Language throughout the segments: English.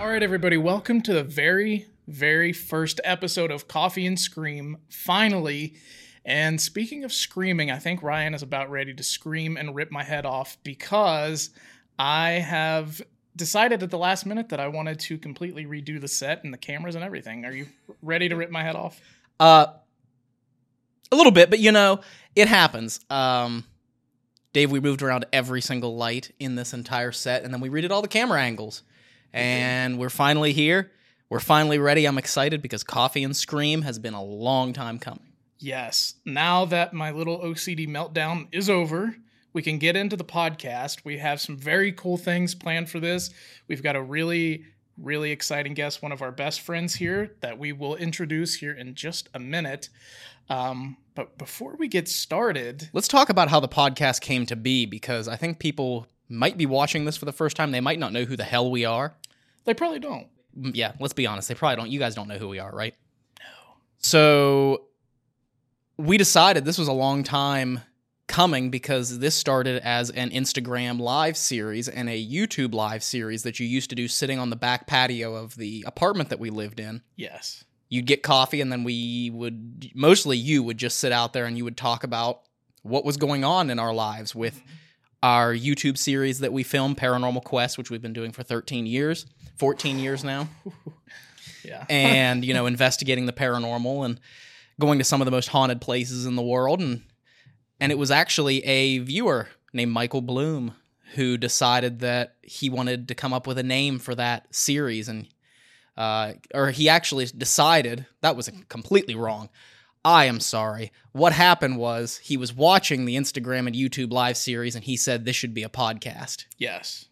All right, everybody, welcome to the very, very first episode of Coffee and Scream. Finally. And speaking of screaming, I think Ryan is about ready to scream and rip my head off because I have decided at the last minute that I wanted to completely redo the set and the cameras and everything. Are you ready to rip my head off? Uh, a little bit, but you know, it happens. Um, Dave, we moved around every single light in this entire set, and then we redid all the camera angles. And we're finally here. We're finally ready. I'm excited because Coffee and Scream has been a long time coming. Yes. Now that my little OCD meltdown is over, we can get into the podcast. We have some very cool things planned for this. We've got a really, really exciting guest, one of our best friends here that we will introduce here in just a minute. Um, but before we get started, Let's talk about how the podcast came to be because I think people might be watching this for the first time. They might not know who the hell we are. They probably don't. Mm, yeah, let's be honest. They probably don't. You guys don't know who we are, right? No. So we decided this was a long time coming because this started as an Instagram live series and a YouTube live series that you used to do sitting on the back patio of the apartment that we lived in. Yes. You'd get coffee, and then we would, mostly you would just sit out there and you would talk about what was going on in our lives with our YouTube series that we film, Paranormal Quest, which we've been doing for 13 years, 14 years now Yeah. and you know investigating the paranormal and going to some of the most haunted places in the world and and it was actually a viewer named Michael Bloom who decided that he wanted to come up with a name for that series and uh, or he actually decided that was completely wrong. I am sorry. What happened was he was watching the Instagram and YouTube live series and he said this should be a podcast. yes.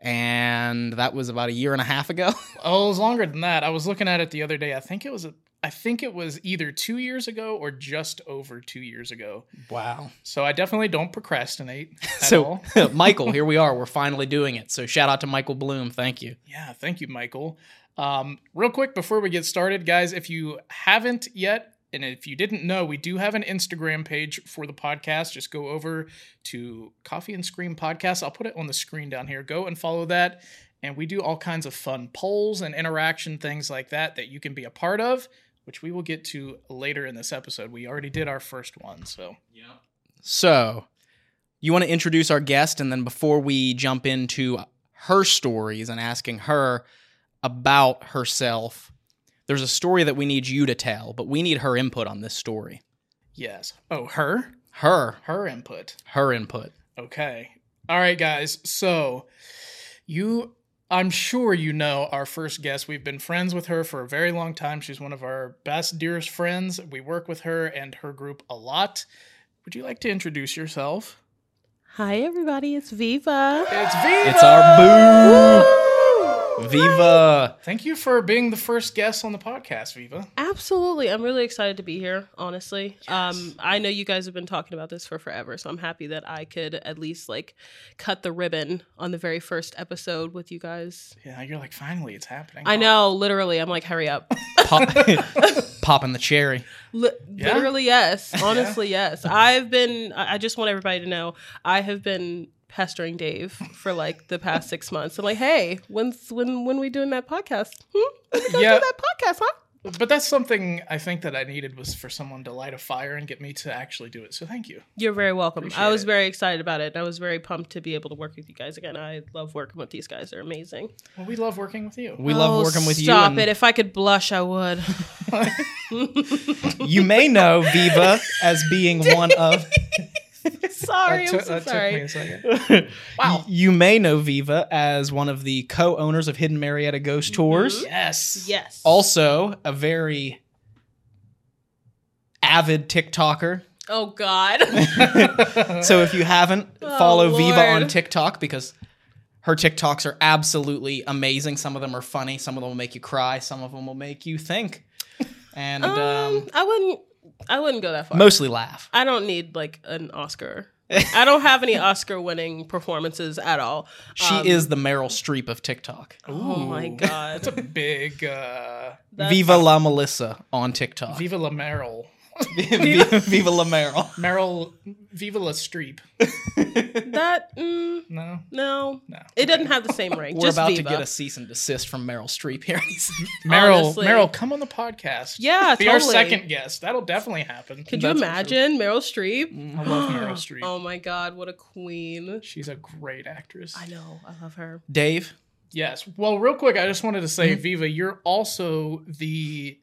And that was about a year and a half ago. Oh, it was longer than that. I was looking at it the other day. I think it was a, I think it was either two years ago or just over two years ago. Wow. So I definitely don't procrastinate at so all. michael here we are we're finally doing it so shout out to michael bloom thank you Yeah, thank you, Michael. Um, real quick before we get started, guys, if you haven't yet, and if you didn't know, we do have an Instagram page for the podcast. Just go over to Coffee and Scream Podcast. I'll put it on the screen down here. Go and follow that. And we do all kinds of fun polls and interaction things like that that you can be a part of, which we will get to later in this episode. We already did our first one, so yeah. so you want to introduce our guest and then before we jump into her stories and asking her about herself there's a story that we need you to tell but we need her input on this story yes. Oh, her, her her input. her input Okay. All right, guys. So, you, I'm sure you know our first guest. We've been friends with her for a very long time. She's one of our best, dearest friends. We work with her and her group a lot. Would you like to introduce yourself? Hi, everybody. It's Viva. It's Viva. it's our boo viva Thank you for being the first guest on the podcast, Viva. Absolutely. I'm really excited to be here, honestly. Um, I know you guys have been talking about this for forever, so I'm happy that I could at least like cut the ribbon on the very first episode with you guys. Yeah, you're like, finally, it's happening. I know, literally. I'm like, hurry up. Pop, popping the cherry Li- Yeah? Literally, yes. Honestly, yes. I've been, I I just want everybody to know, I have been pestering Dave for like the past six months. I'm like, hey, when's when when we doing that podcast? Hmm? When we gonna Yeah. do that podcast, huh? But that's something I think that I needed was for someone to light a fire and get me to actually do it. So thank you. You're very welcome. Appreciate I was it. very excited about it. I was very pumped to be able to work with you guys again. I love working with these guys. They're amazing. Well, we love working with you. we love Oh, working with you Stop and it. If I could blush, I would. you may know viva as being one of sorry. I'm so that took me sorry. a second. Wow. You may know Viva as one of the co owners of Hidden Marietta Ghost Tours. Yes. Yes. Also, a very avid TikToker. Oh, God. So if you haven't, Oh, follow Viva on TikTok because her TikToks are absolutely amazing. Some of them are funny, some of them will make you cry, some of them will make you think. And um, um, I wouldn't. I wouldn't go that far. mostly laugh. I don't need like an Oscar. I don't have any Oscar-winning performances at all. She Um, is the Meryl Streep of TikTok. Oh my god. That's a big uh, That's- Viva La Melissa on TikTok. Viva la Meryl. Viva, Viva La Meryl. Meryl Viva La Streep. That mm, No, no, no. it doesn't have the same ring. We're Just about Viva. to get a cease and desist from Meryl Streep here. Meryl, honestly. Meryl, come on the podcast. Yeah, be our totally. second guest. That'll definitely happen. Could you That's for imagine Meryl Streep? I love Meryl Streep. Oh my god, what a queen! She's a great actress. I know, I love her. Dave, Yes. Well, real quick, I just wanted to say, Mm-hmm. Viva, you're also the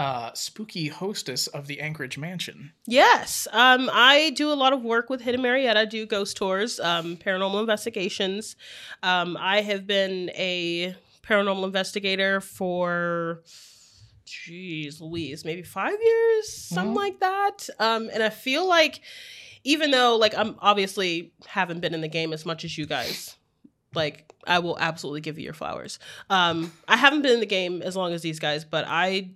uh, spooky hostess of the Anchorage Mansion. Yes, um, I do a lot of work with Hidden Marietta. I do ghost tours, um, paranormal investigations. Um, I have been a paranormal investigator for, geez, Louise, maybe five years, something Mhm. like that. Um, and I feel like, even though like I'm obviously haven't been in the game as much as you guys. Like I will absolutely give you your flowers. Um, I haven't been in the game as long as these guys, but I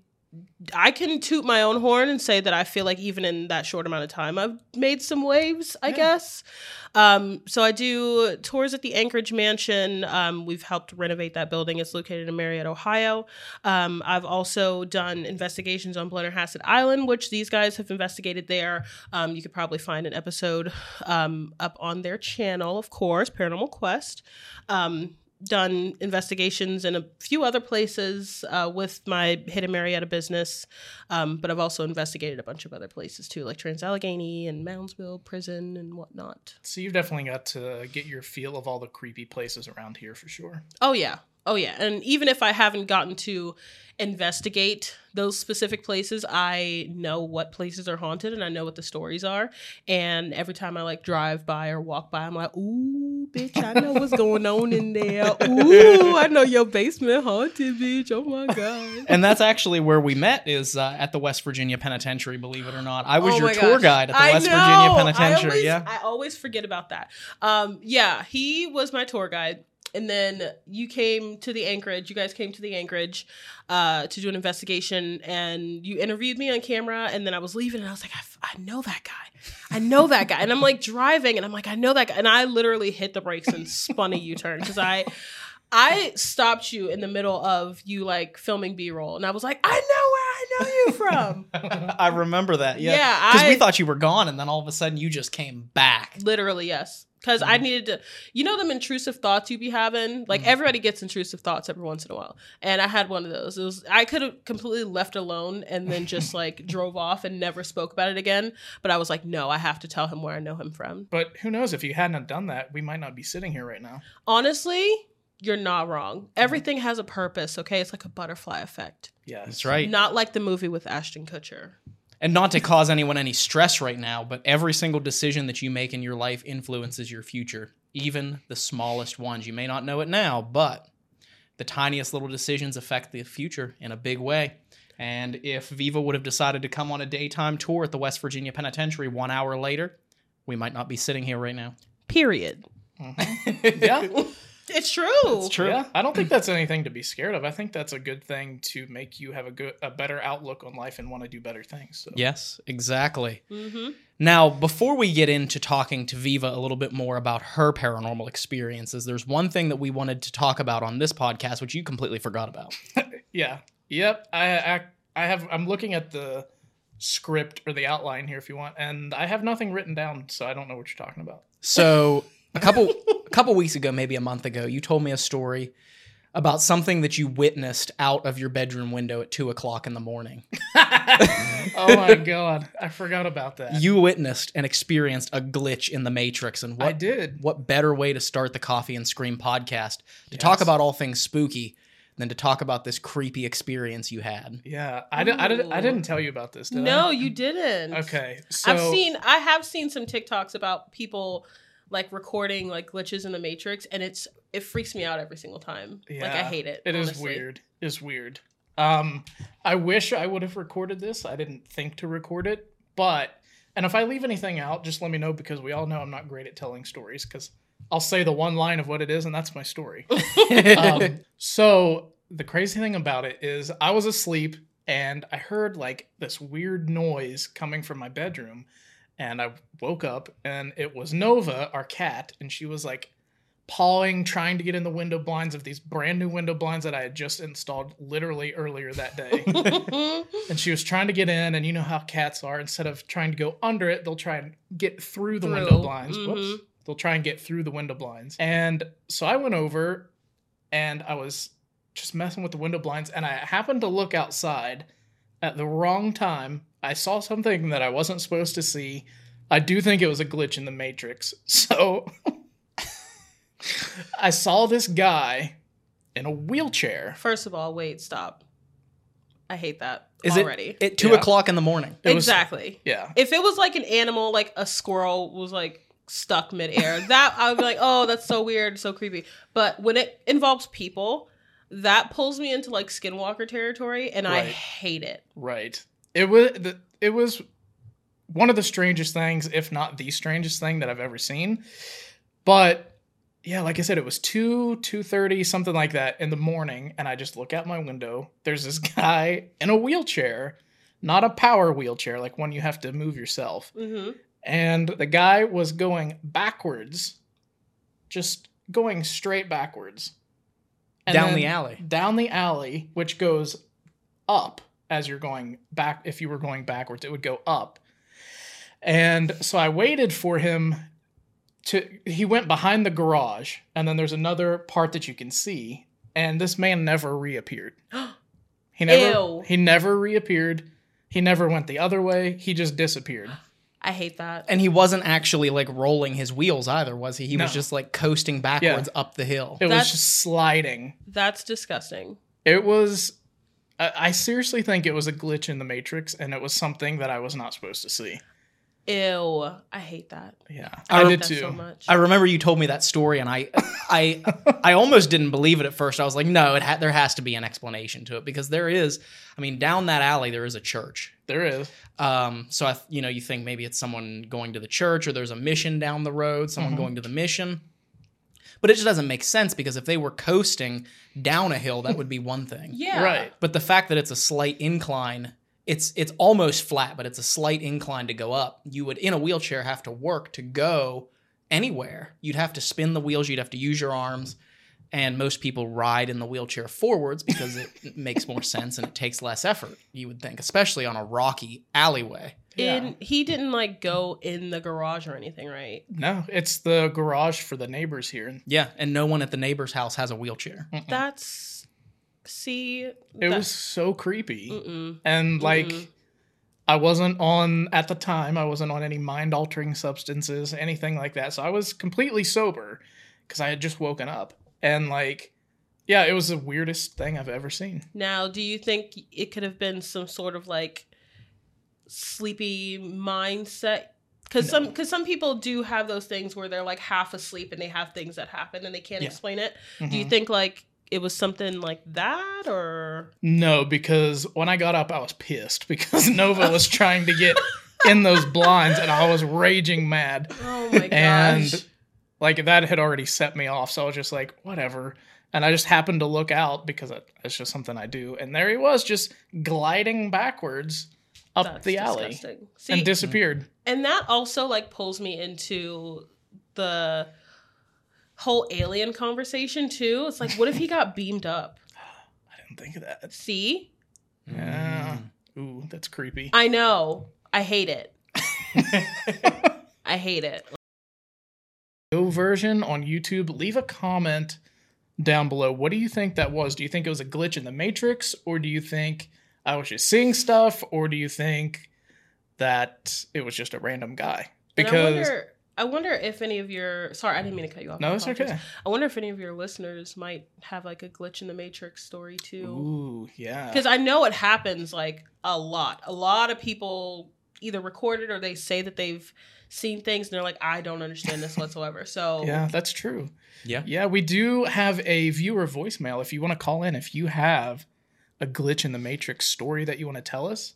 I can toot my own horn and say that I feel like even in that short amount of time, I've made some waves, I Yeah. guess. Um, so I do tours at the Anchorage Mansion. Um, we've helped renovate that building. It's located in Marietta, Ohio. Um, I've also done investigations on Blennerhassett Island, which these guys have investigated there. Um, you could probably find an episode um, up on their channel, of course, Paranormal Quest. Um, done investigations in a few other places uh, with my Hidden Marietta business, um, but I've also investigated a bunch of other places too, like Trans-Allegheny and Moundsville Prison and whatnot. So you've definitely got to get your feel of all the creepy places around here for sure. Oh yeah. Oh yeah. And even if I haven't gotten to investigate those specific places, I know what places are haunted and I know what the stories are. And every time I like drive by or walk by, I'm like, ooh, bitch, I know what's going on in there. Ooh, I know your basement haunted, bitch. Oh my God. and that's actually where we met is uh, at the West Virginia Penitentiary. Believe it or not, I was Oh your my tour guide at the I West know. Virginia Penitentiary. I always, yeah, I always forget about that. Um, yeah, he was my tour guide. And then you came to the Anchorage. You guys came to the Anchorage uh, to do an investigation, and you interviewed me on camera. And then I was leaving, and I was like, I, f- I know that guy. I know that guy. And I'm like driving, and I'm like, I know that guy. And I literally hit the brakes and spun a U-turn because I, I stopped you in the middle of you like filming B-roll, and I was like, I know where I know you from. I remember that. Yeah, Yeah, because we thought you were gone, and then all of a sudden you just came back. Literally, yes. Because I needed to, you know, them intrusive thoughts you be having. Like Mhm. everybody gets intrusive thoughts every once in a while, and I had one of those. It was I could have completely left alone and then just like drove off and never spoke about it again. But I was like, no, I have to tell him where I know him from. But who knows? If you hadn't done that, we might not be sitting here right now. Honestly, you're not wrong. Everything has a purpose. Okay, it's like a butterfly effect. Yeah, That's right. Not like the movie with Ashton Kutcher. And not to cause anyone any stress right now, but every single decision that you make in your life influences your future, even the smallest ones. You may not know it now, but the tiniest little decisions affect the future in a big way. And if Viva would have decided to come on a daytime tour at the West Virginia Penitentiary one hour later, we might not be sitting here right now. Period. Mhm. Yeah. It's true. It's true. Yeah, I don't think that's anything to be scared of. I think that's a good thing to make you have a good, a better outlook on life and want to do better things. So. Yes, exactly. Mm-hmm. Now, before we get into talking to Viva a little bit more about her paranormal experiences, there's one thing that we wanted to talk about on this podcast, which you completely forgot about. Yeah. Yep. I, I I have I'm looking at the script or the outline here if you want, and I have nothing written down, so I don't know what you're talking about. So, a couple a couple weeks ago, maybe a month ago, you told me a story about something that you witnessed out of your bedroom window at two o'clock in the morning. oh my god, I forgot about that. You witnessed and experienced a glitch in the Matrix, and what I did. what better way to start the Coffee and Scream podcast to talk about all things spooky than to talk about this creepy experience you had? Yeah, I, did, I, did, I didn't tell you about this, did No, I? you didn't. Okay, so I've seen I have seen some TikToks about people like recording like glitches in the Matrix and it's it freaks me out every single time. like I hate it. It is honestly. weird. It's weird. Um, I wish I would have recorded this. I didn't think to record it, but and if I leave anything out, just let me know because we all know I'm not great at telling stories. Because I'll say the one line of what it is, and that's my story. um, so the crazy thing about it is, I was asleep and I heard like this weird noise coming from my bedroom, and I woke up and it was Nova, our cat, and she was like pawing, trying to get in the window blinds of these brand new window blinds that I had just installed literally earlier that day. and she was trying to get in, and you know how cats are. Instead of trying to go under it, they'll try and get through the window blinds. Mhm. Whoops. They'll try and get through the window blinds. And so I went over and I was just messing with the window blinds, and I happened to look outside at the wrong time. I saw something that I wasn't supposed to see. I do think it was a glitch in the Matrix. So I saw this guy in a wheelchair. First of all, wait, stop. I hate that Is already. it at two Yeah. o'clock in the morning? It was- exactly. Yeah. If it was like an animal, like a squirrel was like stuck midair, that I would be like, oh, that's so weird, so creepy. But when it involves people, that pulls me into like skinwalker territory, and I hate it. Right. It was the, it was one of the strangest things, if not the strangest thing that I've ever seen. But yeah, like I said, it was two two thirty something like that in the morning, and I just look out my window. There's this guy in a wheelchair, not a power wheelchair, like one you have to move yourself. hmm And the guy was going backwards, just going straight backwards. And Down the alley. down the alley, which goes up as you're going back. If you were going backwards, it would go up. And so I waited for him to. He went behind the garage, and then there's another part that you can see. And this man never reappeared. He never. Ew. He never reappeared. He never went the other way. He just disappeared. I hate that. And he wasn't actually like rolling his wheels either, was he? He was just like coasting backwards up the hill. It was That's- just sliding. That's disgusting. It was. I I seriously think it was a glitch in the Matrix, and it was something that I was not supposed to see. Ew. I hate that. Yeah, I I, did too. so much. I remember you told me that story, and I, I, I almost didn't believe it at first. I was like, no, it ha- there has to be an explanation to it because there is. I mean, down that alley there is a church. There is. Um, so I, you know, you think maybe it's someone going to the church, or there's a mission down the road, someone Mhm. going to the mission. But it just doesn't make sense because if they were coasting down a hill, that would be one thing. yeah. Right. But the fact that it's a slight incline, it's it's almost flat, but it's a slight incline to go up. You would in a wheelchair have to work to go anywhere. You'd have to spin the wheels, you'd have to use your arms, and most people ride in the wheelchair forwards because it makes more sense and it takes less effort, you would think, especially on a rocky alleyway. Yeah. And he didn't like go in the garage or anything, right? No, it's the garage for the neighbors here. Yeah, and no one at the neighbor's house has a wheelchair. Mm-mm. That's see. it that- was so creepy. Mm-mm. And like Mm-mm. I wasn't on at the time, I wasn't on any mind altering substances, anything like that. So I was completely sober because I had just woken up. And like yeah, it was the weirdest thing I've ever seen. Now, do you think it could have been some sort of like sleepy mindset? Because some because some people do have those things where they're like half asleep and they have things that happen and they can't Yeah. explain it. Do you Mhm. think like it was something like that or No, because when I got up, I was pissed because Nova was trying to get in those blinds and I was raging mad. oh my gosh? And like that had already set me off. So I was just like, whatever. And I just happened to look out because it- it's just something I do. And there he was, just gliding backwards up That's the alley. See, and disappeared. and that also like pulls me into the whole alien conversation too. It's like, what if he got beamed up? I didn't think of that. See, Yeah. Ooh, that's creepy. I know. I hate it. I hate it. Go version on YouTube. Leave a comment down below. What do you think that was? Do you think it was a glitch in the Matrix, or do you think I was just seeing stuff, or do you think that it was just a random guy? And I Because wonder, I wonder if any of your sorry, I didn't mean to cut you off. no, I it's okay. I wonder if any of your listeners might have like a glitch in the Matrix story too. Ooh, yeah. Because I know it happens like a lot. A lot of people either record it or they say that they've seen things and they're like, I don't understand this whatsoever. So Yeah, that's true. Yeah. Yeah, we do have a viewer voicemail. If you want to call in, if you have a glitch in the Matrix story that you want to tell us,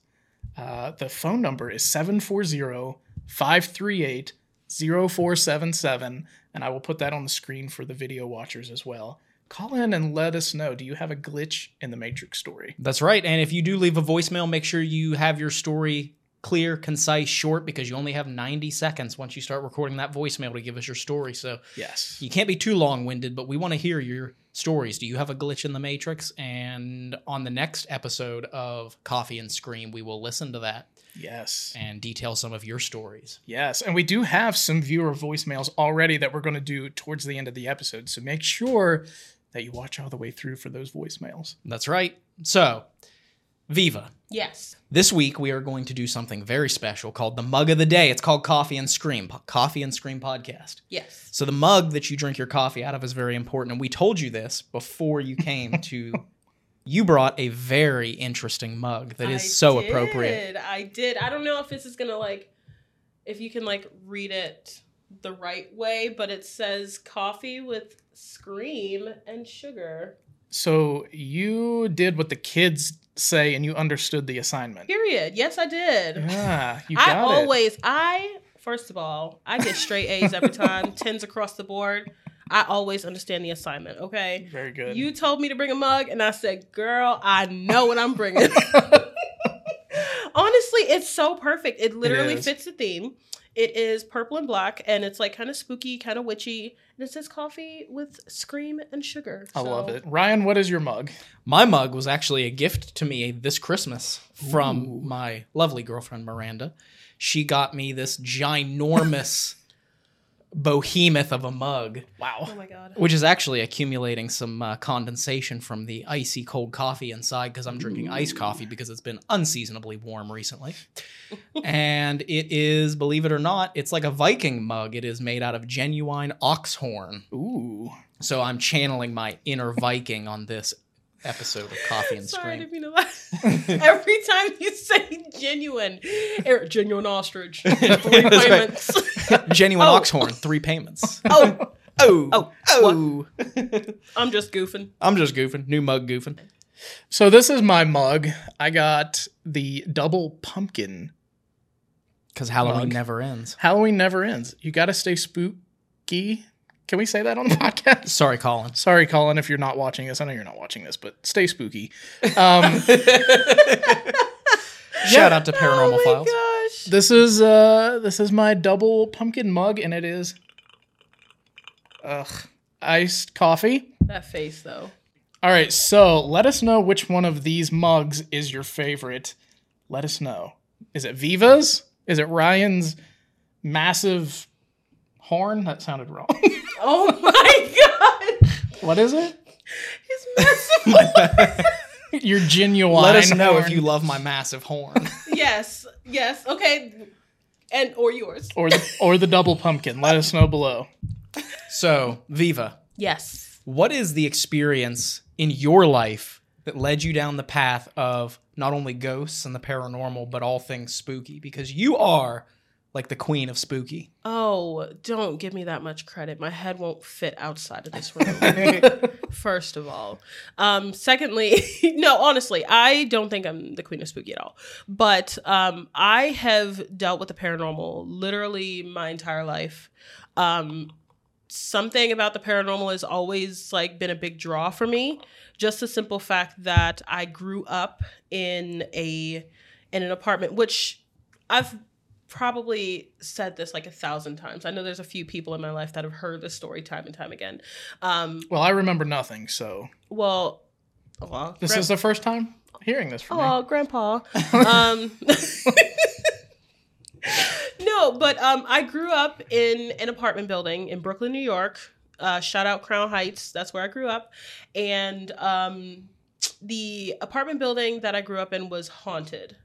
uh, the phone number is 740 538 0477. And I will put that on the screen for the video watchers as well. Call in and let us know. Do you have a glitch in the Matrix story? That's right. And if you do leave a voicemail, make sure you have your story clear, concise, short because you only have 90 seconds once you start recording that voicemail to give us your story. So Yes. you can't be too long winded, but we want to hear your stories. Do you have a glitch in the Matrix? And on the next episode of Coffee and Scream, we will listen to that Yes. and detail some of your stories. Yes, and we do have some viewer voicemails already that we're going to do towards the end of the episode. So make sure that you watch all the way through for those voicemails. That's right. So, Viva. Yes. This week we are going to do something very special called the mug of the day. It's called Coffee and Scream, Po- Coffee and Scream podcast. Yes. So the mug that you drink your coffee out of is very important, and we told you this before you came to. You brought a very interesting mug that is I so did. appropriate. I did. I did. I don't know if this is gonna like, if you can like read it the right way, but it says coffee with scream and sugar. So you did what the kids say and you understood the assignment. Period. Yes, I did. Yeah, you I got it. always, I first of all, I get straight A's every time, tens across the board. I always understand the assignment. Okay. Very good. You told me to bring a mug, and I said, "Girl, I know what I'm bringing." Honestly, it's so perfect. It literally is. fits the theme. It is purple and black, and it's like kind of spooky, kind of witchy. And it says coffee with scream and sugar. I So- love it. Ryan, what is your mug? My mug was actually a gift to me this Christmas from Ooh. my lovely girlfriend Miranda. She got me this ginormous behemoth of a mug, Wow. Oh my god. which is actually accumulating some uh, condensation from the icy cold coffee inside because I'm drinking iced coffee because it's been unseasonably warm recently. and it is, believe it or not, it's like a Viking mug. It is made out of genuine ox horn. Ooh. So I'm channeling my inner Viking on this episode of Coffee and Sorry, I Scream. didn't mean to laugh. Every time you say genuine, er, genuine ostrich, three That's right. payments. Genuine Oh. ox horn, three payments. oh, Oh, Oh, oh. I'm just goofing. I'm just goofing. New mug goofing. So this is my mug. I got the double pumpkin. Because Halloween Mug. never ends. Halloween never ends. You got to stay spooky. Can we say that on the podcast? Sorry, Colin. Sorry, Colin, if you're not watching this. I know you're not watching this, but stay spooky. Um, Shout out to Paranormal oh my Files. gosh. this is uh, this is my double pumpkin mug, and it is ugh, iced coffee. That face though. All right, so let us know which one of these mugs is your favorite. Let us know. Is it Viva's? Is it Ryan's massive horn? That sounded wrong. Oh my god. what is it? His massive. Your genuine. Let us know if you love my massive horn. yes. Yes. Okay. And or yours. or the or the double pumpkin. Let us know below. so, Viva, Yes. what is the experience in your life that led you down the path of not only ghosts and the paranormal, but all things spooky? Because you are like the queen of spooky. Oh, don't give me that much credit. My head won't fit outside of this room. First of all. Um, secondly, no, honestly, I don't think I'm the queen of spooky at all. But um, I have dealt with the paranormal literally my entire life. Um, something about the paranormal has always like been a big draw for me. Just the simple fact that I grew up in a in an apartment, which I've probably said this like a thousand times. I know there's a few people in my life that have heard this story time and time again. Um, Well, I remember nothing, so well, well, this is the first time hearing this from oh, grandpa. um, no, but um, I grew up in an apartment building in Brooklyn, New York. Uh, shout out Crown Heights. That's where I grew up, and um, the apartment building that I grew up in was haunted.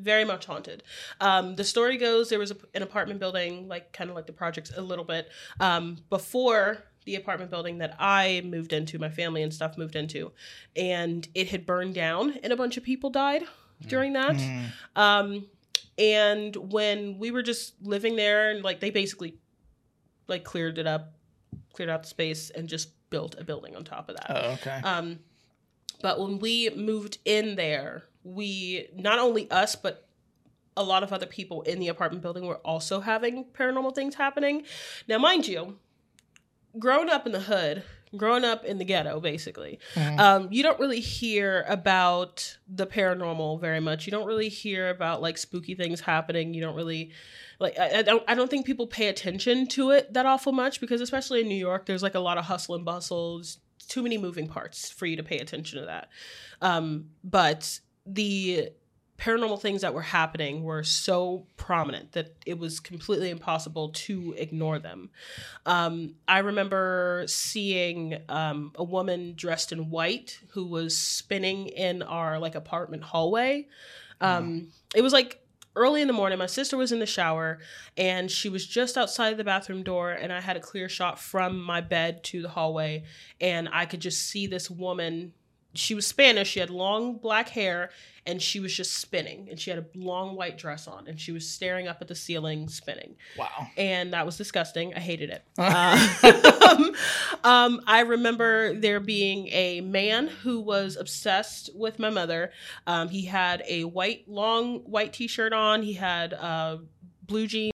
Very much haunted. Um, the story goes there was a, an apartment building, like kind of like the projects a little bit, um, before the apartment building that I moved into, my family and stuff moved into, and it had burned down and a bunch of people died during that. Mm. Um, and when we were just living there, and like they basically like cleared it up, cleared out the space, and just built a building on top of that. Oh, okay. Um, but when we moved in there, we not only us, but a lot of other people in the apartment building were also having paranormal things happening. Now, mind you, growing up in the hood, growing up in the ghetto, basically, Mhm. um, you don't really hear about the paranormal very much. You don't really hear about like spooky things happening. You don't really like. I, I don't. I don't think people pay attention to it that awful much because, especially in New York, there's like a lot of hustle and bustle. Too many moving parts for you to pay attention to that. Um, but the paranormal things that were happening were so prominent that it was completely impossible to ignore them. Um, I remember seeing um, a woman dressed in white who was spinning in our like apartment hallway. Um, It was like early in the morning. My sister was in the shower and she was just outside the bathroom door, and I had a clear shot from my bed to the hallway, and I could just see this woman. She was Spanish. She had long black hair, and she was just spinning. And she had a long white dress on, and she was staring up at the ceiling, spinning Wow. and that was disgusting. I hated it. um, um, I remember there being a man who was obsessed with my mother. Um, he had a white, long white T-shirt on. He had uh, blue jeans.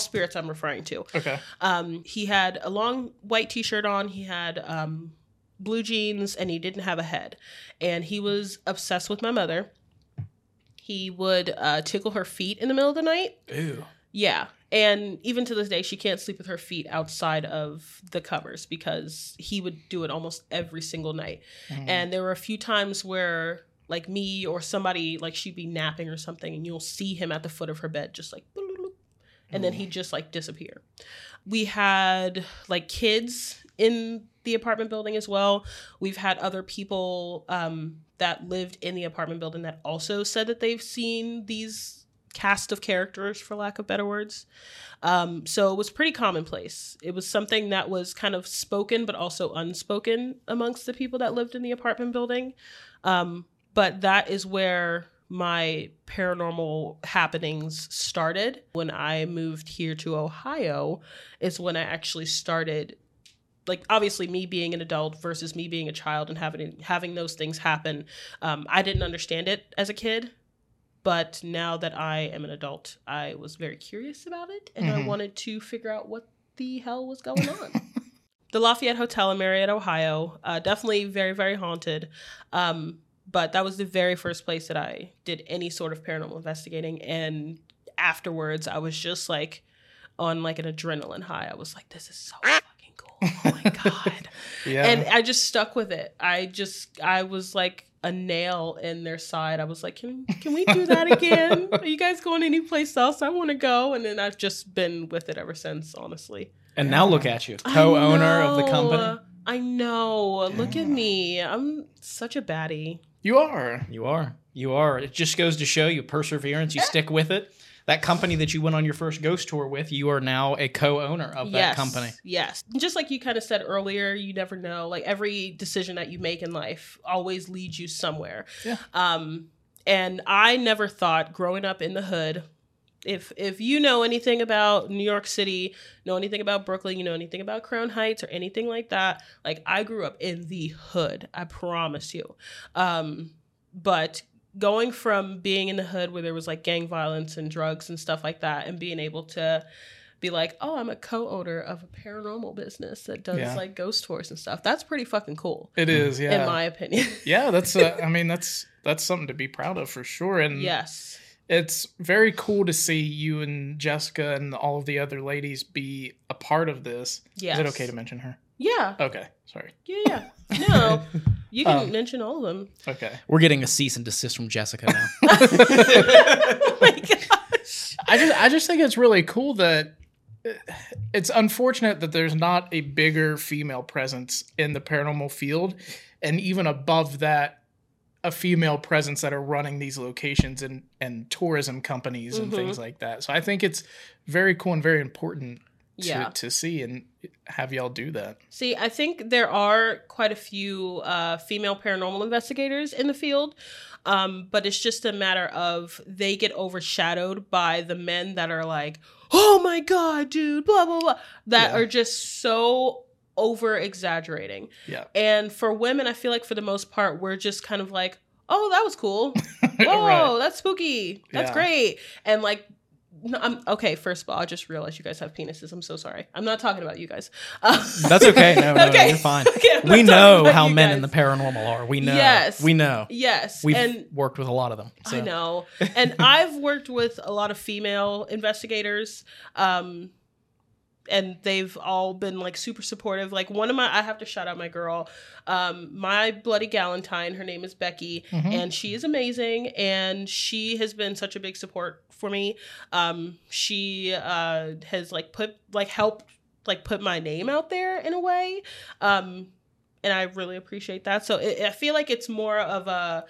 Spirits I'm referring to. Okay. Um, he had a long white T-shirt on. He had um, blue jeans, and he didn't have a head. And he was obsessed with my mother. He would uh, tickle her feet in the middle of the night. Ooh. Yeah. And even to this day, she can't sleep with her feet outside of the covers because he would do it almost every single night. Mhm. And there were a few times where, like me or somebody, like she'd be napping or something, and you'll see him at the foot of her bed, just like, and then he'd just like disappear. We had like kids in the apartment building as well. We've had other people um, that lived in the apartment building that also said that they've seen these cast of characters, for lack of better words. Um, so it was pretty commonplace. It was something that was kind of spoken, but also unspoken amongst the people that lived in the apartment building. Um, but that is where my paranormal happenings started. When I moved here to Ohio, is when I actually started. Like obviously, me being an adult versus me being a child and having having those things happen, um, I didn't understand it as a kid but now that I am an adult, I was very curious about it and I Mhm. wanted to figure out what the hell was going on. the Lafayette Hotel in Marietta, Ohio, uh, definitely very, very haunted. Um, but that was the very first place that I did any sort of paranormal investigating. And afterwards, I was just like on like an adrenaline high. I was like, this is so ah! fucking cool. Oh my God Yeah. and I just stuck with it. I just I was like a nail in their side. I was like, can can we do that again? Are you guys going anyplace else? I want to go. And then I've just been with it ever since. Honestly, And now look at you, co-owner of the company. I know. Look at me. I'm such a baddie. You are. You are. You are. It just goes to show you perseverance. You stick with it. That company that you went on your first ghost tour with, you are now a co-owner of that yes, company. Yes. Just like you kind of said earlier, you never know. Like every decision that you make in life always leads you somewhere. Yeah. Um, and I never thought growing up in the hood, if if you know anything about New York City, know anything about Brooklyn, you know anything about Crown Heights or anything like that, like I grew up in the hood. I promise you. Um, but going from being in the hood where there was like gang violence and drugs and stuff like that and being able to be like, oh, I'm a co-owner of a paranormal business that does Yeah. like ghost tours and stuff. That's pretty fucking cool, It is. Yeah. in my opinion. yeah. That's. Uh, I mean, that's that's something to be proud of for sure. And yes. It's very cool to see you and Jessica and all of the other ladies be a part of this. Yes. Is it okay to mention her? Yeah. Okay. Sorry. Yeah. Yeah. No, you can Um, mention all of them. Okay. We're getting a cease and desist from Jessica now. oh my gosh. I just I just think it's really cool that uh, it's unfortunate that there's not a bigger female presence in the paranormal field and even above that a female presence that are running these locations and and tourism companies and Mhm. things like that. So I think it's very cool and very important to, Yeah. to see and have y'all do that. See, I think there are quite a few uh, female paranormal investigators in the field, um, but it's just a matter of they get overshadowed by the men that are like, "Oh my god, dude!" Blah blah blah, that Yeah. are just so over exaggerating. Yeah. And for women, I feel like for the most part, we're just kind of like, "Oh, that was cool. Whoa, Right. that's spooky. That's Yeah. great." And like No, I'm okay. First of all, I just realized you guys have penises. I'm so sorry. I'm not talking about you guys. Uh, That's okay. No, no, Okay. you're fine. Okay, we know how men in the paranormal are. We know. Yes. We know. yes, We've and worked with a lot of them. So. I know. And I've worked with a lot of female investigators. Um and they've all been like super supportive. Like one of my I have to shout out my girl. Um my bloody galentine, her name is Becky Mhm. and she is amazing and she has been such a big support for me. Um she uh has like put like helped like put my name out there in a way. Um and I really appreciate that. So it, I feel like it's more of a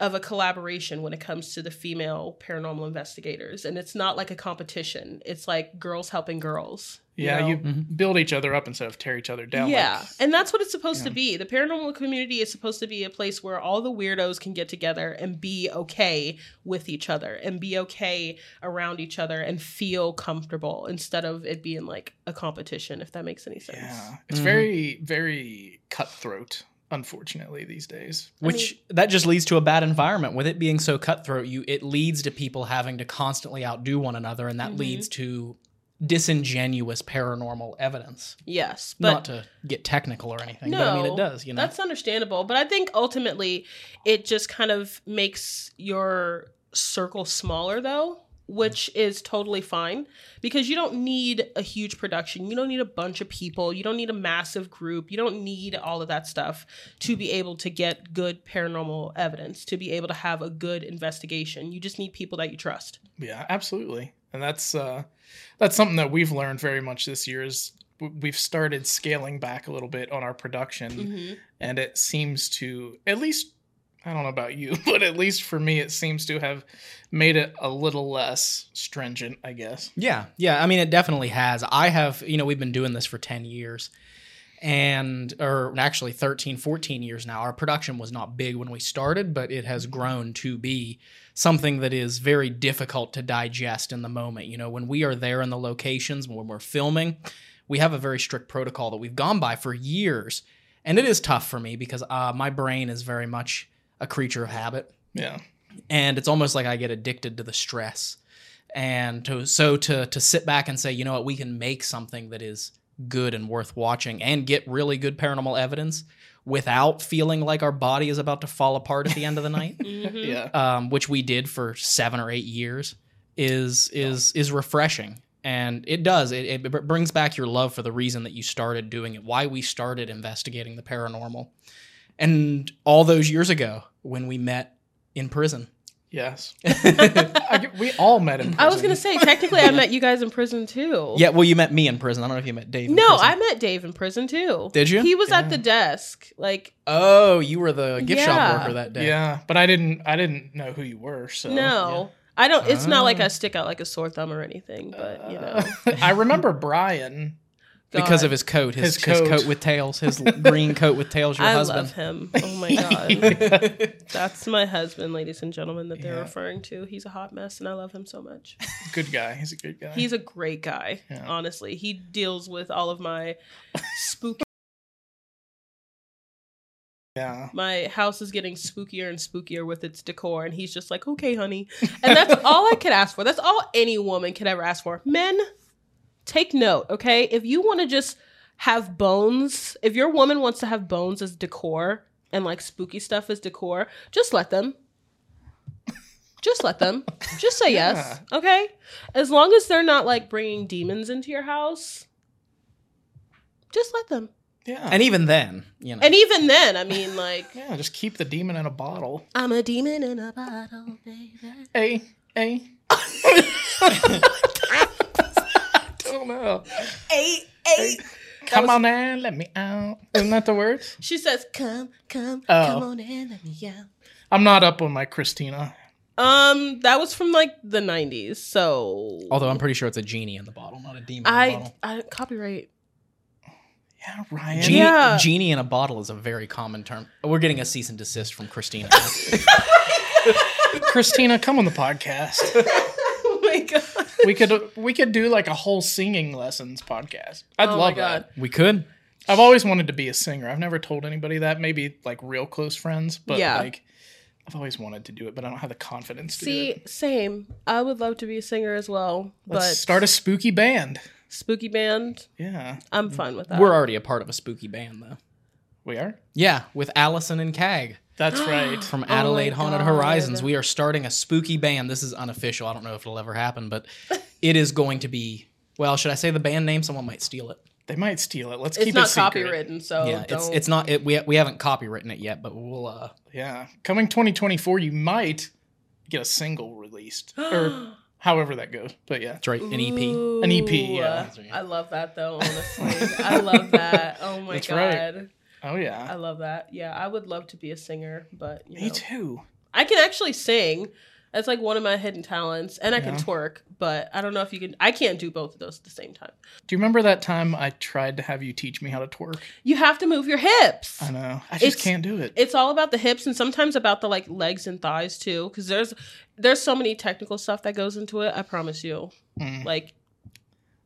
of a collaboration when it comes to the female paranormal investigators and it's not like a competition it's like girls helping girls Yeah, know? you Mhm. build each other up instead of tear each other down. yeah like- and that's what it's supposed to be the paranormal community is supposed to be a place where all the weirdos can get together and be okay with each other and be okay around each other and feel comfortable instead of it being like a competition if that makes any sense yeah. It's Mhm. very, very cutthroat, unfortunately, these days. I Which that just leads to a bad environment. With it being so cutthroat, you it leads to people having to constantly outdo one another, and that Mhm. leads to disingenuous paranormal evidence. yes but Not to get technical or anything, but I mean No, it does. You know, That's understandable, but I think ultimately it just kind of makes your circle smaller though, which is totally fine because you don't need a huge production. You don't need a bunch of people. You don't need a massive group. You don't need all of that stuff to be able to get good paranormal evidence, to be able to have a good investigation. You just need people that you trust. Yeah, absolutely. And that's uh that's something that we've learned very much this year is we've started scaling back a little bit on our production Mm-hmm. and it seems to at least I don't know about you, but at least for me it seems to have made it a little less stringent, I guess. Yeah, yeah. I mean, it definitely has. I have, you know, we've been doing this for 10 years and, or actually 13, 14 years now. Our production was not big when we started, but it has grown to be something that is very difficult to digest in the moment. You know, when we are there in the locations, when we're filming, we have a very strict protocol that we've gone by for years. And it is tough for me because uh, my brain is very much a creature of habit Yeah. and it's almost like I get addicted to the stress. And to so to to sit back and say, you know what, we can make something that is good and worth watching and get really good paranormal evidence without feeling like our body is about to fall apart at the end of the night, Mhm. Yeah. um, which we did for seven or eight years, is is is refreshing. And it does. It, it brings back your love for the reason that you started doing it, why we started investigating the paranormal. And all those years ago when we met in prison. Yes. I get- we all met in I was gonna say, technically, I met you guys in prison too. Yeah, well, you met me in prison. I don't know if you met Dave. No, prison. I met Dave in prison too. Did you? He was Yeah. at the desk. Like, Oh, you were the gift shop worker that day. Yeah, but I didn't I didn't know who you were, so no, I don't. It's not like Ah. I stick out like a sore thumb or anything. But you know, Uh, I remember Brian. Because of his coat, his, His his coat. coat. with tails, his green coat with tails. Your husband. I husband. love him. Oh my god, that's my husband, ladies and gentlemen, that they're Yeah. referring to. He's a hot mess, and I love him so much. Good guy. He's a good guy. He's a great guy. Yeah. Honestly, he deals with all of my spooky. yeah. my house is getting spookier and spookier with its decor and he's just like okay honey and that's all i could ask for that's all any woman could ever ask for men take note okay if you want to just have bones if your woman wants to have bones as decor and like spooky stuff as decor just let them just let them just say yes okay as long as they're not like bringing demons into your house just let them Yeah. And even then, you know, and even then i mean like yeah, just keep the demon in a bottle. I'm a demon in a bottle, baby. Hey, hey. don't know. Hey, Hey, come on now, let me out. Isn't that the words? She says, "Come, come, Oh. come on in, let me out." I'm not up on my Christina. Um, that was from like the '90s, so although I'm pretty sure it's a genie in the bottle, not a demon in the I, bottle. I copyright. Yeah, Ryan. Genie, Yeah. genie in a bottle is a very common term. We're getting a cease and desist from Christina. Christina, come on the podcast. god! We could we could do like a whole singing lessons podcast. I'd Oh my love God. that. we could. I've always wanted to be a singer. I've never told anybody that. Maybe like real close friends, but Yeah. like I've always wanted to do it, but I don't have the confidence to do See, it. same. I would love to be a singer as well, Let's but start a spooky band. spooky band, Yeah, I'm fine with that. We're already a part of a spooky band, though. We are. Yeah, with Allison and Cag That's right. from Oh Adelaide Haunted God. Horizons. We are starting a spooky band. This is unofficial. I don't know if it'll ever happen, but it is going to be. Well, should I say the band name? Someone might steal it. They might steal it. Let's it's keep not it secret. copywritten, so yeah, it's Oh, don't. it's not. It, we we haven't copywritten it yet, but we'll. uh Yeah, coming 2024, you might get a single released, or however that goes. But yeah, That's right, an EP. An EP, Ooh, yeah. I love that though. Honestly, I love that. Oh my That's god, right. Oh yeah. I love that. Yeah, I would love to be a singer, but you me know. too. I can actually sing. That's like one of my hidden talents, and I can twerk. But I don't know if you can. I can't do both of those at the same time. Do you remember that time I tried to have you teach me how to twerk? You have to move your hips. I know. I just It's- can't do it. It's all about the hips, and sometimes about the like legs and thighs too. Because there's there's so many technical stuff that goes into it. I promise you. Mm. Like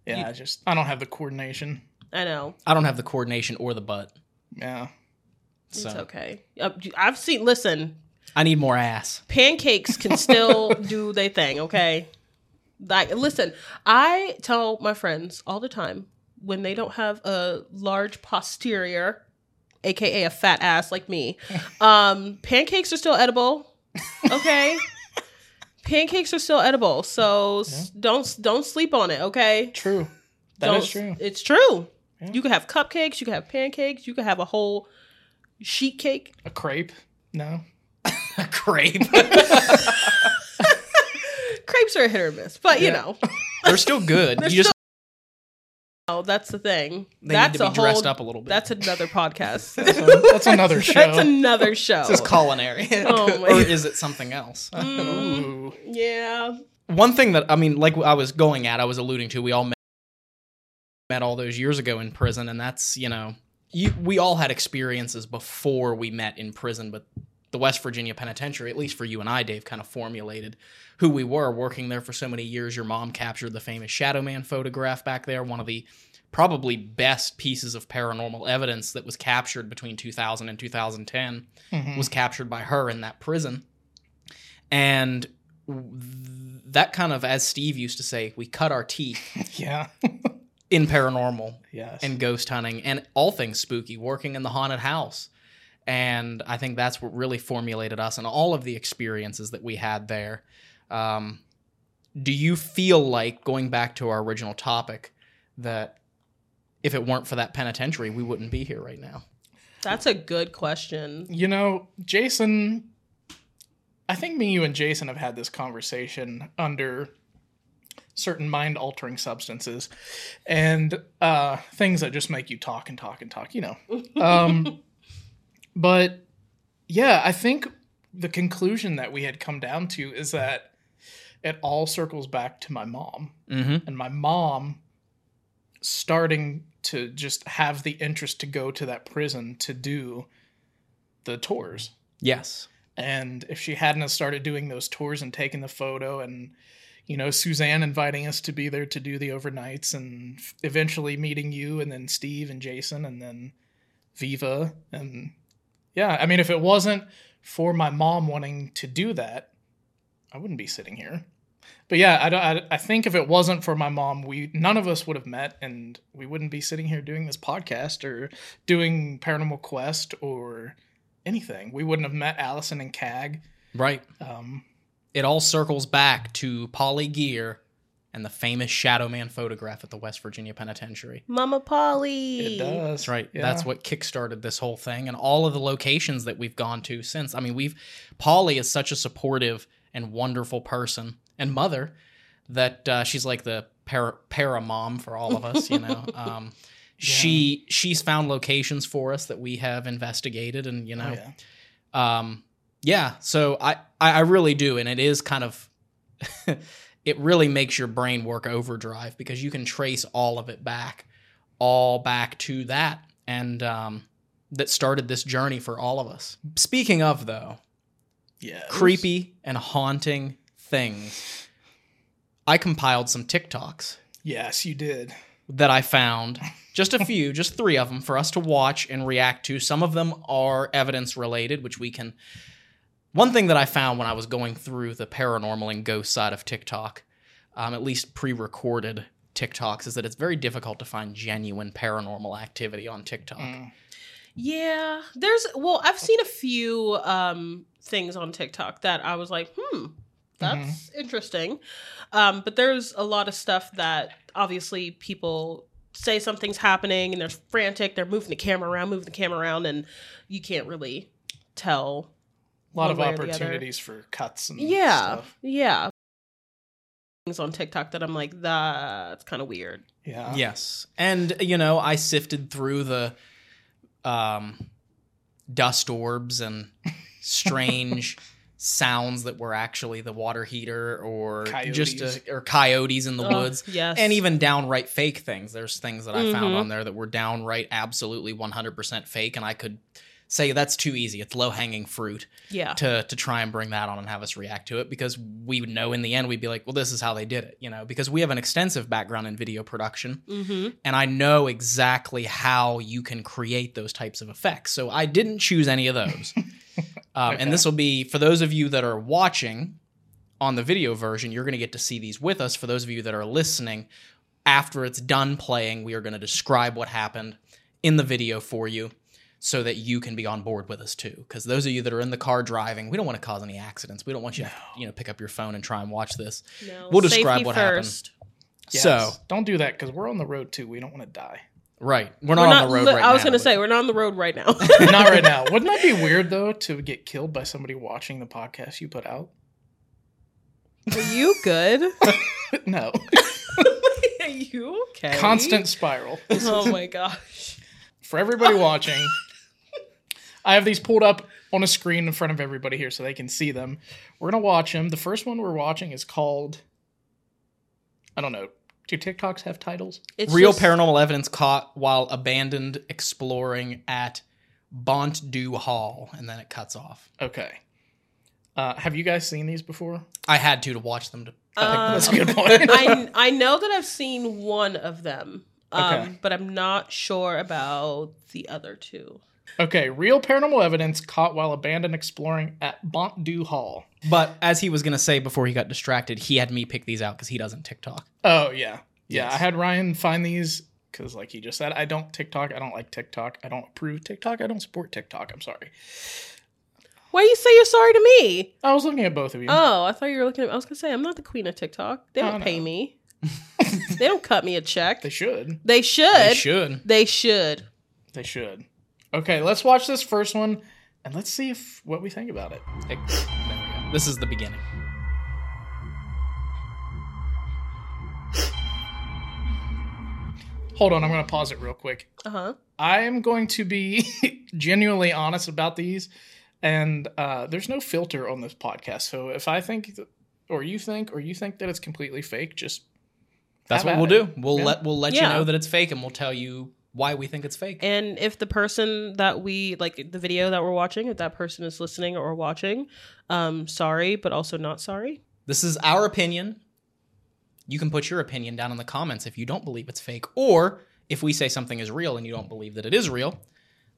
Yeah, you- I just I don't have the coordination. I know I don't have the coordination or the butt, Yeah. so it's okay. Uh, I've seen. Listen, I need more ass. pancakes can still do their thing, okay? Like, listen, I tell my friends all the time when they don't have a large posterior, aka a fat ass like me, um, pancakes are still edible, okay? pancakes are still edible, so s don't don't sleep on it, okay? True. That is Don't- true. It's true. Yeah. You could have cupcakes, you could have pancakes, you could have a whole sheet cake. A crepe? No. A crepe. Crepes are a hit or miss, but you Yeah. know. They're still good. They're you just Oh, that's the thing. they that's need to be a dressed whole, up a little bit. That's another podcast. That's another show. That's another show. this is culinary, Oh my- or is it something else? Mm, Ooh. yeah. One thing that I mean, like I was going at, I was alluding to, we all met, all those years ago in prison, and that's you know, you we all had experiences before we met in prison, but the West Virginia Penitentiary, at least for you and I, Dave, kind of formulated who we were working there for so many years. Your mom captured the famous Shadow Man photograph back there, one of the probably best pieces of paranormal evidence that was captured between 2000 and 2010 Mhm. was captured by her in that prison. And that kind of, as Steve used to say, we cut our teeth Yeah. in paranormal yes. and ghost hunting and all things spooky, working in the haunted house. And I think that's what really formulated us and all of the experiences that we had there. Um, do you feel like, going back to our original topic, that if it weren't for that penitentiary, we wouldn't be here right now? That's a good question. You know, Jason, I think me, you, and Jason have had this conversation under certain mind altering substances and uh, things that just make you talk and talk and talk, you know. Um, but yeah, I think the conclusion that we had come down to is that it all circles back to my mom Mm-hmm. and my mom starting to just have the interest to go to that prison to do the tours. Yes. And if she hadn't have started doing those tours and taking the photo and you know Suzanne inviting us to be there to do the overnights and f- eventually meeting you and then Steve and Jason and then Viva and yeah, I mean if it wasn't for my mom wanting to do that, I wouldn't be sitting here. But yeah, I, don't- I, I think if it wasn't for my mom, we none of us would have met, and we wouldn't be sitting here doing this podcast or doing Paranormal Quest or anything. We wouldn't have met Allison and Cag. Right. Um, It all circles back to Polly Gear and the famous Shadow Man photograph at the West Virginia Penitentiary. Mama Polly. it does. That's right. Yeah. That's what kickstarted this whole thing and all of the locations that we've gone to since. I mean, we've Polly is such a supportive and wonderful person and mother that uh, she's like the para, para mom for all of us, you know. Um, She she's found locations for us that we have investigated, and you know, Oh, yeah. um yeah so I, I really do and it is kind of it really makes your brain work overdrive because you can trace all of it back all back to that and um that started this journey for all of us speaking of though Yeah. creepy and haunting things i compiled some tiktoks Yes, you did. that I found. Just a few, just three of them for us to watch and react to. Some of them are evidence related, which we can one thing that I found when I was going through the paranormal and ghost side of TikTok, um, at least pre-recorded TikToks, is that it's very difficult to find genuine paranormal activity on TikTok. Mm. Yeah, there's well, I've seen a few um things on TikTok that I was like, hmm, that's interesting. Um, but there's a lot of stuff that obviously people say something's happening and they're frantic, they're moving the camera around, moving the camera around, and you can't really tell. A lot of way or the other. opportunities for cuts and Yeah, stuff. yeah. Things on TikTok that I'm like, that's kind of weird. Yeah. Yes, and you know, I sifted through the um, dust orbs and strange sounds that were actually the water heater or just a, or coyotes in the Oh, woods. yes, and even downright fake things. There's things that I found Mhm. on there that were downright absolutely 100% fake, and I could say that's too easy. It's low hanging fruit yeah, to to try and bring that on and have us react to it because we would know in the end we'd be like, well, this is how they did it, you know, because we have an extensive background in video production mm-hmm. and I know exactly how you can create those types of effects. So I didn't choose any of those. um, Okay. And this will be for those of you that are watching on the video version, you're going to get to see these with us. For those of you that are listening, after it's done playing, we are going to describe what happened in the video for you so that you can be on board with us too. Because those of you that are in the car driving, we don't want to cause any accidents. We don't want you to you know pick up your phone and try and watch this. no, We'll describe safety what happened. Yes. So don't do that because we're on the road too. We don't want to die. right, we're not on the road li- right I was gonna say we're not on the road right now. Not right now. Wouldn't that be weird though to get killed by somebody watching the podcast you put out? Are you good? no. Are you okay? Constant spiral. Oh my gosh. For everybody watching, I have these pulled up on a screen in front of everybody here so they can see them. We're gonna watch them. The first one we're watching is called I don't know. Do TikToks have titles? It's Real just- paranormal evidence caught while abandoned exploring at Bont du Hall, and then it cuts off. Okay. Uh, have you guys seen these before? I had to to watch them to. Um, That's a good point. I I know that I've seen one of them, um, Okay. but I'm not sure about the other two. Okay, real paranormal evidence caught while abandoned exploring at Bont du Hall. But as he was gonna say before he got distracted, he had me pick these out because he doesn't TikTok. Oh yeah, yeah. Yes. I had Ryan find these because, like he just said, I don't TikTok. I don't like TikTok. I don't approve TikTok. I don't support TikTok. I'm sorry. Why you say you're sorry to me? I was looking at both of you. Oh, I thought you were looking at. I was gonna say I'm not the queen of TikTok. They Oh, don't no. pay me. they don't cut me a check. they should. They should. They should. They should. They should. Okay, let's watch this first one and let's see if what we think about it. It- there we go. This is the beginning. Hold on, I'm going to pause it real quick. Uh huh. I am going to be genuinely honest about these, and uh, there's no filter on this podcast. So if I think, or you think, or you think that it's completely fake, just That's what we'll at do. We'll Yeah. let we'll let Yeah. you know that it's fake, and we'll tell you why we think it's fake. And if the person that we like the video that we're watching, if that person is listening or watching, um, sorry, but also not sorry. This is our opinion. You can put your opinion down in the comments if you don't believe it's fake, or if we say something is real and you don't believe that it is real.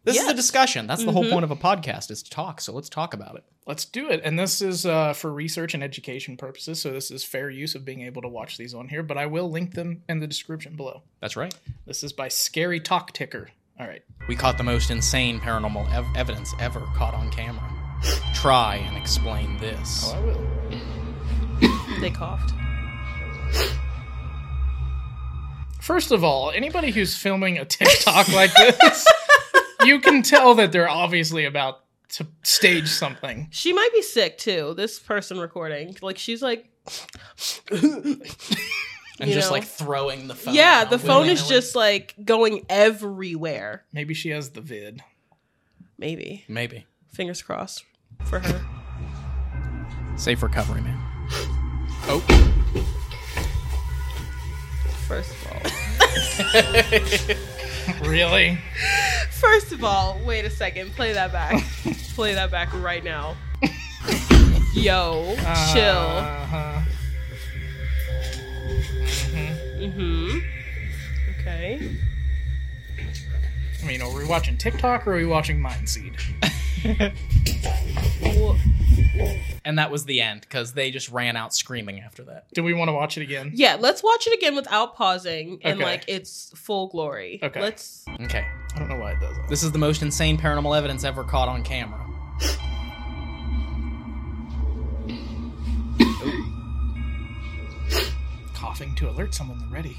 This is a discussion. That's the whole Mhm. point of a podcast is to talk. So let's talk about it. let's do it. And this is uh, for research and education purposes. So this is fair use of being able to watch these on here, but I will link them in the description below. That's right. This is by Scary Talk Ticker. All right. We caught the most insane paranormal ev- evidence ever caught on camera. Try and explain this. Oh, I will. They coughed. First of all, anybody who's filming a TikTok like this, you can tell that they're obviously about to stage something. She might be sick too. This person recording, like she's like, and you just know. like throwing the phone. yeah, the phone is willy-nilly. just like going everywhere. Maybe she has the vid. Maybe maybe fingers crossed for her. safe recovery, man. Oh, First of all, Really? first of all, wait a second. Play that back. Play that back right now. Yo, chill. Uh-huh. Mm-hmm. Okay. I mean, are we watching TikTok or are we watching Mindseed? And that was the end because they just ran out screaming after that. Do we want to watch it again? Yeah, let's watch it again without pausing and Okay. like its full glory. Okay. Let's Okay. I don't know why it does that. This is the most insane paranormal evidence ever caught on camera. Coughing to alert someone they're ready.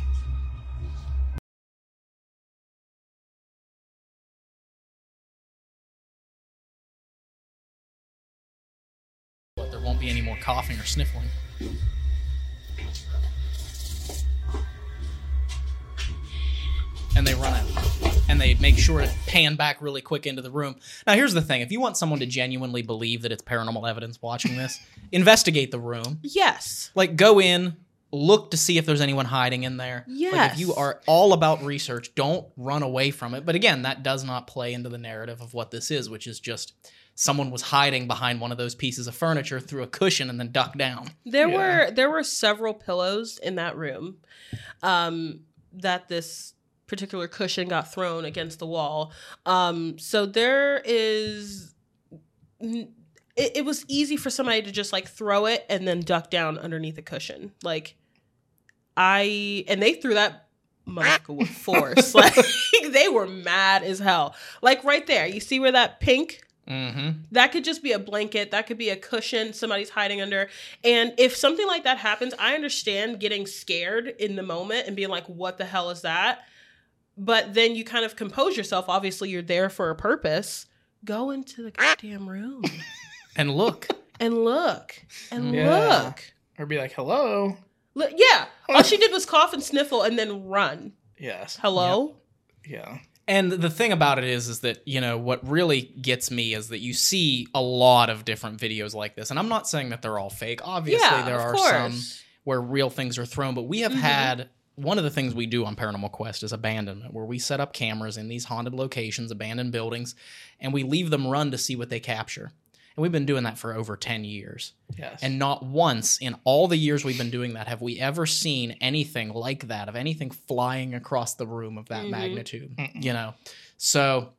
There won't be any more coughing or sniffling. And they run out. And they make sure to pan back really quick into the room. Now, here's the thing if you want someone to genuinely believe that it's paranormal evidence watching this, investigate the room. Yes. Like, go in, look to see if there's anyone hiding in there. Like, Yes. if you are all about research, don't run away from it. But again, that does not play into the narrative of what this is, which is just someone was hiding behind one of those pieces of furniture, threw a cushion, and then ducked down. There Yeah. were there were several pillows in that room um, that this particular cushion got thrown against the wall. Um, so there is. n- It, it was easy for somebody to just like throw it and then duck down underneath a cushion. Like I and they threw that motherfucker with force. like they were mad as hell. Like right there, you see where that pink Mm-hmm. that could just be a blanket, that could be a cushion somebody's hiding under. And if something like that happens, I understand getting scared in the moment and being like, what the hell is that? But then you kind of compose yourself. Obviously, you're there for a purpose. Go into the goddamn room And look, and look and Yeah. look. Or be like, hello. Yeah. All she did was cough and sniffle and then run. Yes. Hello? Yeah. And the thing about it is, is that you know what really gets me is that you see a lot of different videos like this, and I'm not saying that they're all fake. Obviously, yeah, there are course. some where real things are thrown, but we have Mhm. had one of the things we do on Paranormal Quest is abandonment, where we set up cameras in these haunted locations, abandoned buildings, and we leave them run to see what they capture. And we've been doing that for over 10 years. Yes. And not once in all the years we've been doing that have we ever seen anything like that, of anything flying across the room of that Mhm. magnitude, Mm-mm. you know? So,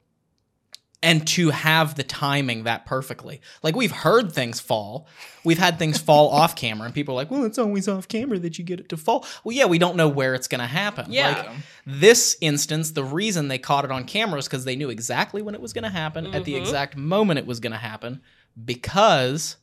and to have the timing that perfectly. Like we've heard things fall. We've had things fall off camera, and people are like, well, it's always off camera that you get it to fall. Well, yeah, we don't know where it's going to happen. Yeah. Like, this instance, the reason they caught it on camera is because they knew exactly when it was going to happen at the Mhm. exact moment it was going to happen because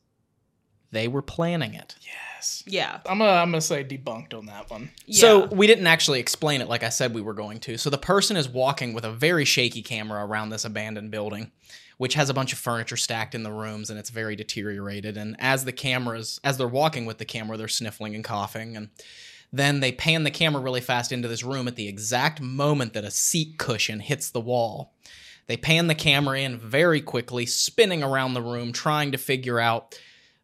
they were planning it. yes. Yeah. I'm gonna I'm gonna say debunked on that one. So we didn't actually explain it like I said we were going to. So the person is walking with a very shaky camera around this abandoned building, which has a bunch of furniture stacked in the rooms and it's very deteriorated. And as the cameras, as they're walking with the camera, they're sniffling and coughing. And then they pan the camera really fast into this room at the exact moment that a seat cushion hits the wall. They pan the camera in very quickly, spinning around the room, trying to figure out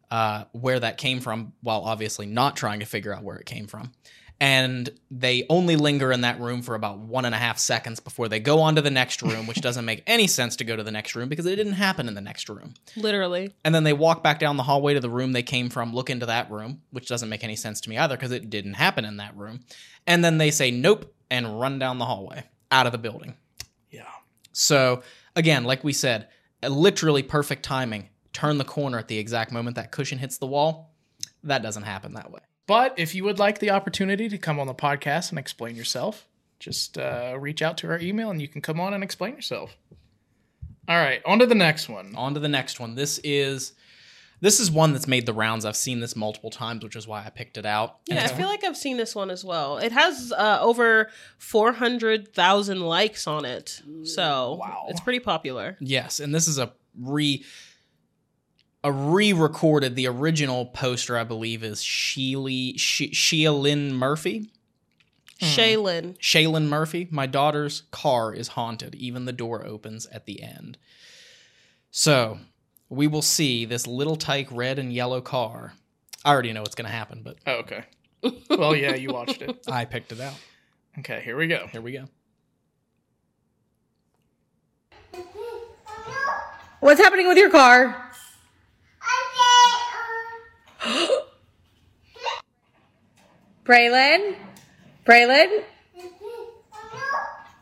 uh, where that came from, while obviously not trying to figure out where it came from. And they only linger in that room for about one and a half seconds before they go on to the next room, which doesn't make any sense to go to the next room because it didn't happen in the next room. Literally. And then they walk back down the hallway to the room they came from, look into that room, which doesn't make any sense to me either because it didn't happen in that room. And then they say nope and run down the hallway out of the building. So again, like we said, literally perfect timing. Turn the corner at the exact moment that cushion hits the wall. That doesn't happen that way. But if you would like the opportunity to come on the podcast and explain yourself, just uh, reach out to our email and you can come on and explain yourself. All right, on to the next one. On to the next one. This is this is one that's made the rounds. I've seen this multiple times, which is why I picked it out. And Yeah, I feel like I've seen this one as well. It has uh, over 400,000 likes on it. So Wow. it's pretty popular. yes, and this is a re a re-recorded. The original poster, I believe, is Sheely she, Sheilyn Murphy. Hmm. Shaylin. Shaylin Murphy, my daughter's car is haunted. Even the door opens at the end. So we will see this little tyke red and yellow car. I already know what's going to happen, but Oh, okay. Well, yeah, you watched it. I picked it out. Okay, here we go. Here we go. What's happening with your car? Braylon? Braylon?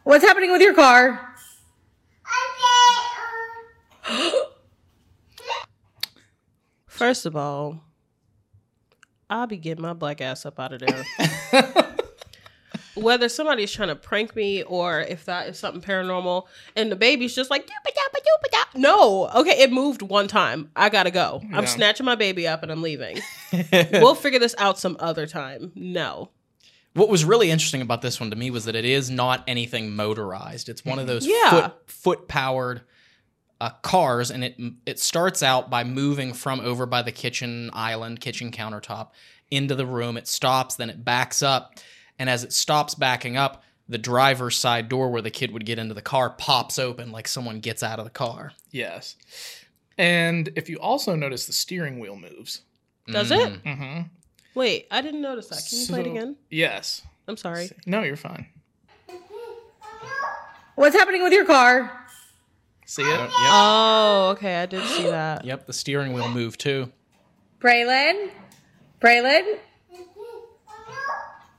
What's happening with your car? First of all, I'll be getting my black ass up out of there. Whether somebody's trying to prank me or if that is something paranormal and the baby's just like, no, okay, it moved one time. I gotta go. I'm Yeah. snatching my baby up and I'm leaving. we'll figure this out some other time. No. What was really interesting about this one to me was that it is not anything motorized. It's one of those Yeah. foot foot powered uh, cars, and it it starts out by moving from over by the kitchen island, kitchen countertop, into the room. It stops, then it backs up, and as it stops backing up, the driver's side door where the kid would get into the car pops open like someone gets out of the car. Yes. And if you also notice, the steering wheel moves. Does Mm. it? Mm-hmm. Wait, I didn't notice that. Can you play it again? Yes. I'm sorry. No, you're fine. What's happening with your car? See it? Uh, yep. Oh, okay. I did see that. Yep, the steering wheel moved too. Braylon? Braylon?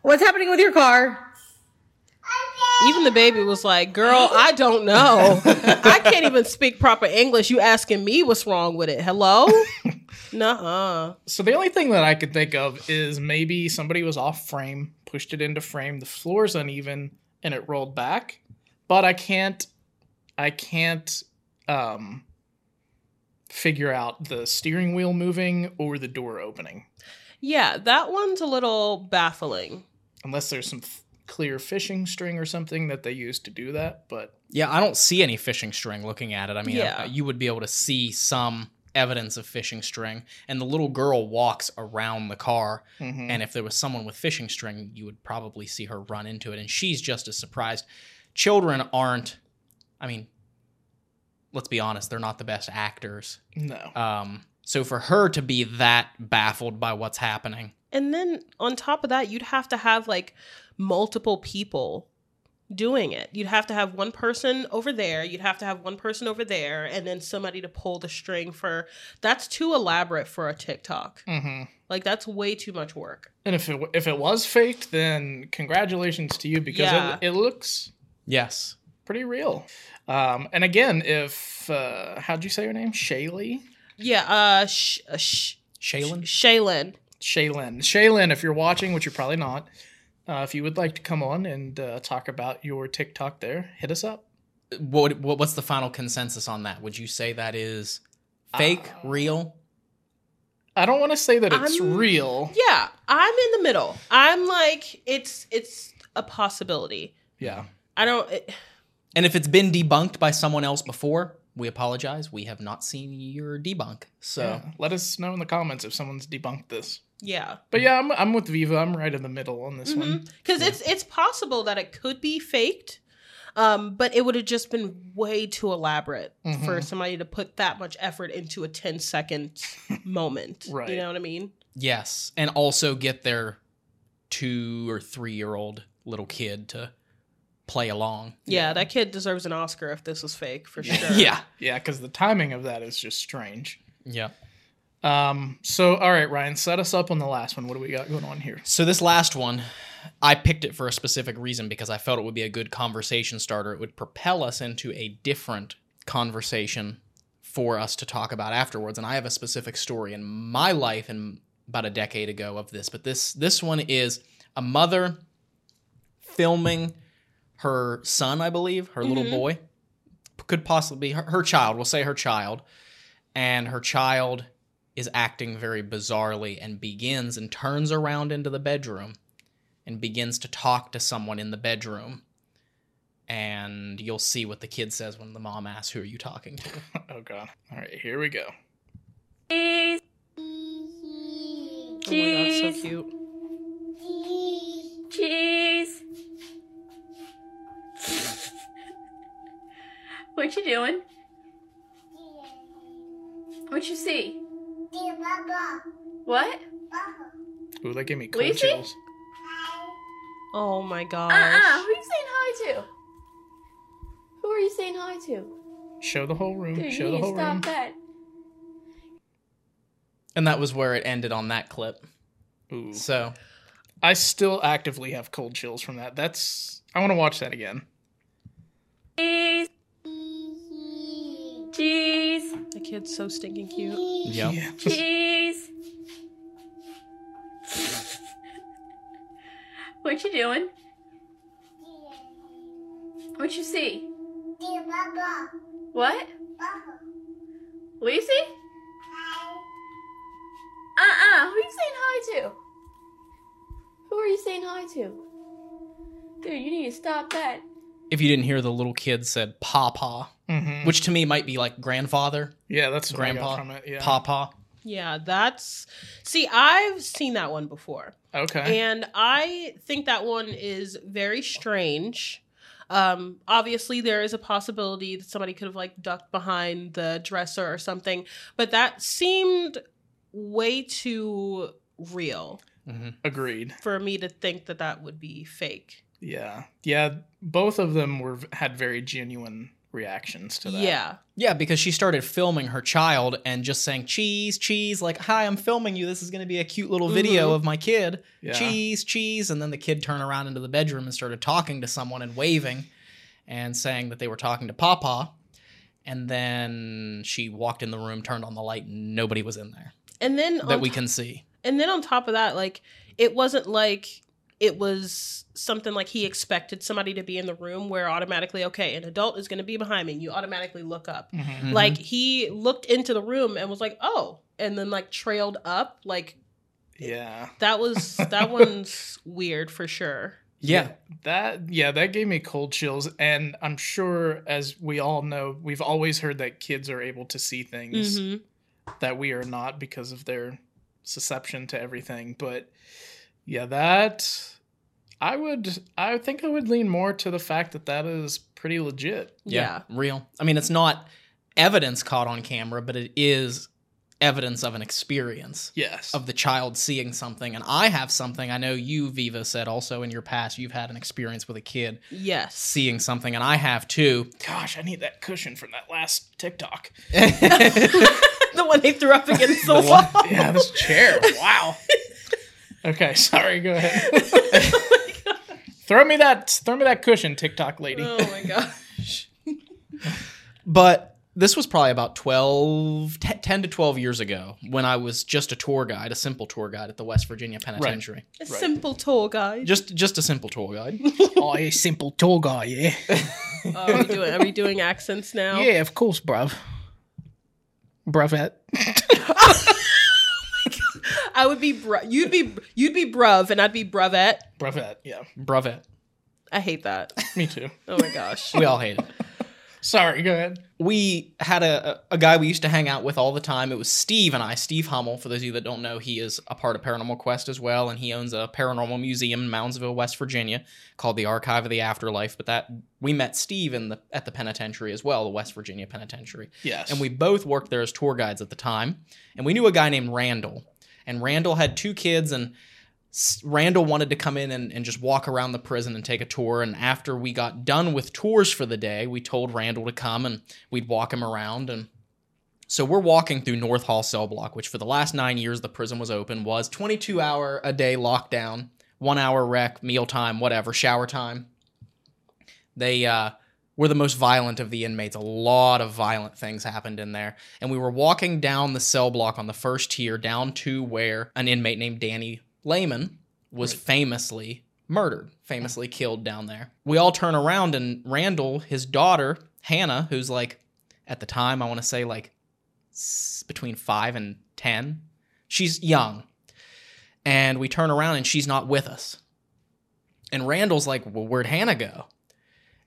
What's happening with your car? Even the baby was like, "Girl, I don't know. I can't even speak proper English. You asking me what's wrong with it? Hello? Nuh-uh. So the only thing that I could think of is maybe somebody was off frame, pushed it into frame, the floor's uneven, and it rolled back. But I can't I can't um figure out the steering wheel moving or the door opening. Yeah, that one's a little baffling. Unless there's some f- clear fishing string or something that they use to do that, but Yeah, I don't see any fishing string looking at it. I mean, Yeah. uh, you would be able to see some evidence of fishing string, and the little girl walks around the car. mhm. And if there was someone with fishing string, you would probably see her run into it, and she's just as surprised. Children aren't, I mean, let's be honest, they're not the best actors. no. Um, so for her to be that baffled by what's happening, And then on top of that, you'd have to have like multiple people doing it. You'd have to have one person over there, you'd have to have one person over there, and then somebody to pull the string for that's too elaborate for a TikTok. Mhm. Like that's way too much work. And if it if it was faked, then congratulations to you because Yeah. it, it looks yes, pretty real. Um, and again, if uh, how'd you say her name? Shaylee, Yeah, uh sh- uh, sh- Shaylin. Shaylin. Shaylin, Shaylin. If you're watching, which you're probably not, uh, if you would like to come on and uh, talk about your TikTok, there, hit us up. What, what what's the final consensus on that? Would you say that is fake, Uh, real? I don't want to say that it's I'm- real. Yeah, I'm in the middle. I'm like it's it's a possibility. Yeah. I don't it, And if it's been debunked by someone else before, we apologize. We have not seen your debunk. So Yeah. Let us know in the comments if someone's debunked this. yeah. But yeah, I'm, I'm with Viva. I'm right in the middle on this one. because it's it's possible that it could be faked um but it would have just been way too elaborate for Mhm. somebody to put that much effort into a 10 second moment Right. you know what i mean yes, and also get their two or three year old little kid to play along. yeah, that kid deserves an oscar if this was fake for sure Yeah, Yeah, because the timing of that is just strange. yeah. Um. So, all right, Ryan, set us up on the last one. What do we got going on here? So this last one, I picked it for a specific reason because I felt it would be a good conversation starter. It would propel us into a different conversation for us to talk about afterwards. And I have a specific story in my life and about a decade ago of this, but this this one is a mother filming her son, I believe, her little Mhm. boy, could possibly be her, her child. We'll say her child, and her child is acting very bizarrely and begins and turns around into the bedroom and begins to talk to someone in the bedroom. And you'll see what the kid says when the mom asks, Who are you talking to? Oh God! All right, here we go. oh my god so cute Cheese. What you doing? What you see? What? Ooh, that gave me cold Lucy? chills. oh my uh-uh, gosh Uh-uh. Who are you saying hi to? Who are you saying hi to? Show the whole room. Dude, Show you the whole stop room. that. And that was where it ended on that clip. Ooh. So, I still actively have cold chills from that. That's. I want to watch that again. Cheese. Cheese. The kid's so stinking cute. Yep. Yeah. Cheese. what you doing? What you see? What? What you see? Uh-uh. Who you saying hi to? Who are you saying hi to? Dude, you need to stop that. If you didn't hear, the little kid said "papa," Mhm. which to me might be like grandfather, Yeah, that's what I got grandpa, from it. Yeah. papa. Yeah, that's. See, I've seen that one before. Okay. And I think that one is very strange. Um, obviously, there is a possibility that somebody could have like ducked behind the dresser or something, but that seemed way too real hmm Agreed. for me to think that that would be fake. Yeah. Yeah. Both of them were had very genuine reactions to that. Yeah. Yeah, because she started filming her child and just saying cheese, cheese, like, "Hi, I'm filming you. This is going to be a cute little video Mhm. of my kid." Yeah. Cheese, cheese, and then the kid turned around into the bedroom and started talking to someone and waving and saying that they were talking to Papa. And then she walked in the room, turned on the light, and nobody was in there And then that we to- can see. and then on top of that, like it wasn't like it was something like he expected somebody to be in the room where automatically, okay, an adult is going to be behind me. And you automatically look up. Mhm. Mhm. Like he looked into the room and was like, "Oh," and then like trailed up. Like Yeah. that was that one's weird for sure. yeah, That yeah, that gave me cold chills and I'm sure as we all know, we've always heard that kids are able to see things hmm that we are not because of their susception to everything, but yeah, that I would I think I would lean more to the fact that that is pretty legit. Yeah. real. I mean, it's not evidence caught on camera, but it is evidence of an experience. Yes. of the child seeing something and i have something i know you viva said also in your past you've had an experience with a kid Yes. seeing something and i have too Gosh, I need that cushion from that last TikTok. the one they threw up against the, The wall. one- Yeah, this chair. Wow. Okay, sorry, go ahead. throw me that throw me that cushion, TikTok lady. oh my gosh. but this was probably about 12 te- 10 to 12 years ago when i was just a tour guide a simple tour guide at the west virginia penitentiary A Right. simple tour guide. just just a simple tour guide oh, a simple tour guy, yeah. Oh, are we doing? Are we doing accents now? Yeah, of course, bruv. Bruvette. I would be. Bru- you'd be. You'd be bruv, and I'd be bruvette. Bruvette, yeah. brevet I hate that. Me too. Oh my gosh. we all hate it Sorry, go ahead. we had a, a guy we used to hang out with all the time. It was Steve and I. Steve Hummel, for those of you that don't know, he is a part of Paranormal Quest as well, and he owns a paranormal museum in Moundsville, West Virginia, called the Archive of the Afterlife. But that we met Steve in the at the penitentiary as well, the West Virginia Penitentiary, Yes. and we both worked there as tour guides at the time. And we knew a guy named Randall, and Randall had two kids and. Randall wanted to come in and, and just walk around the prison and take a tour. And after we got done with tours for the day, we told Randall to come and we'd walk him around. And so we're walking through North Hall cell block, which for the last nine years the prison was open, was 22 hour a day lockdown, one hour rec, meal time, whatever, shower time. They uh, were the most violent of the inmates. A lot of violent things happened in there. And we were walking down the cell block on the first tier down to where an inmate named Danny Lehman was famously murdered, famously killed down there. We all turn around and Randall, his daughter, Hannah, who's like at the time, I want to say like between five and 10, she's young. And we turn around and she's not with us. And Randall's like, well, where'd Hannah go?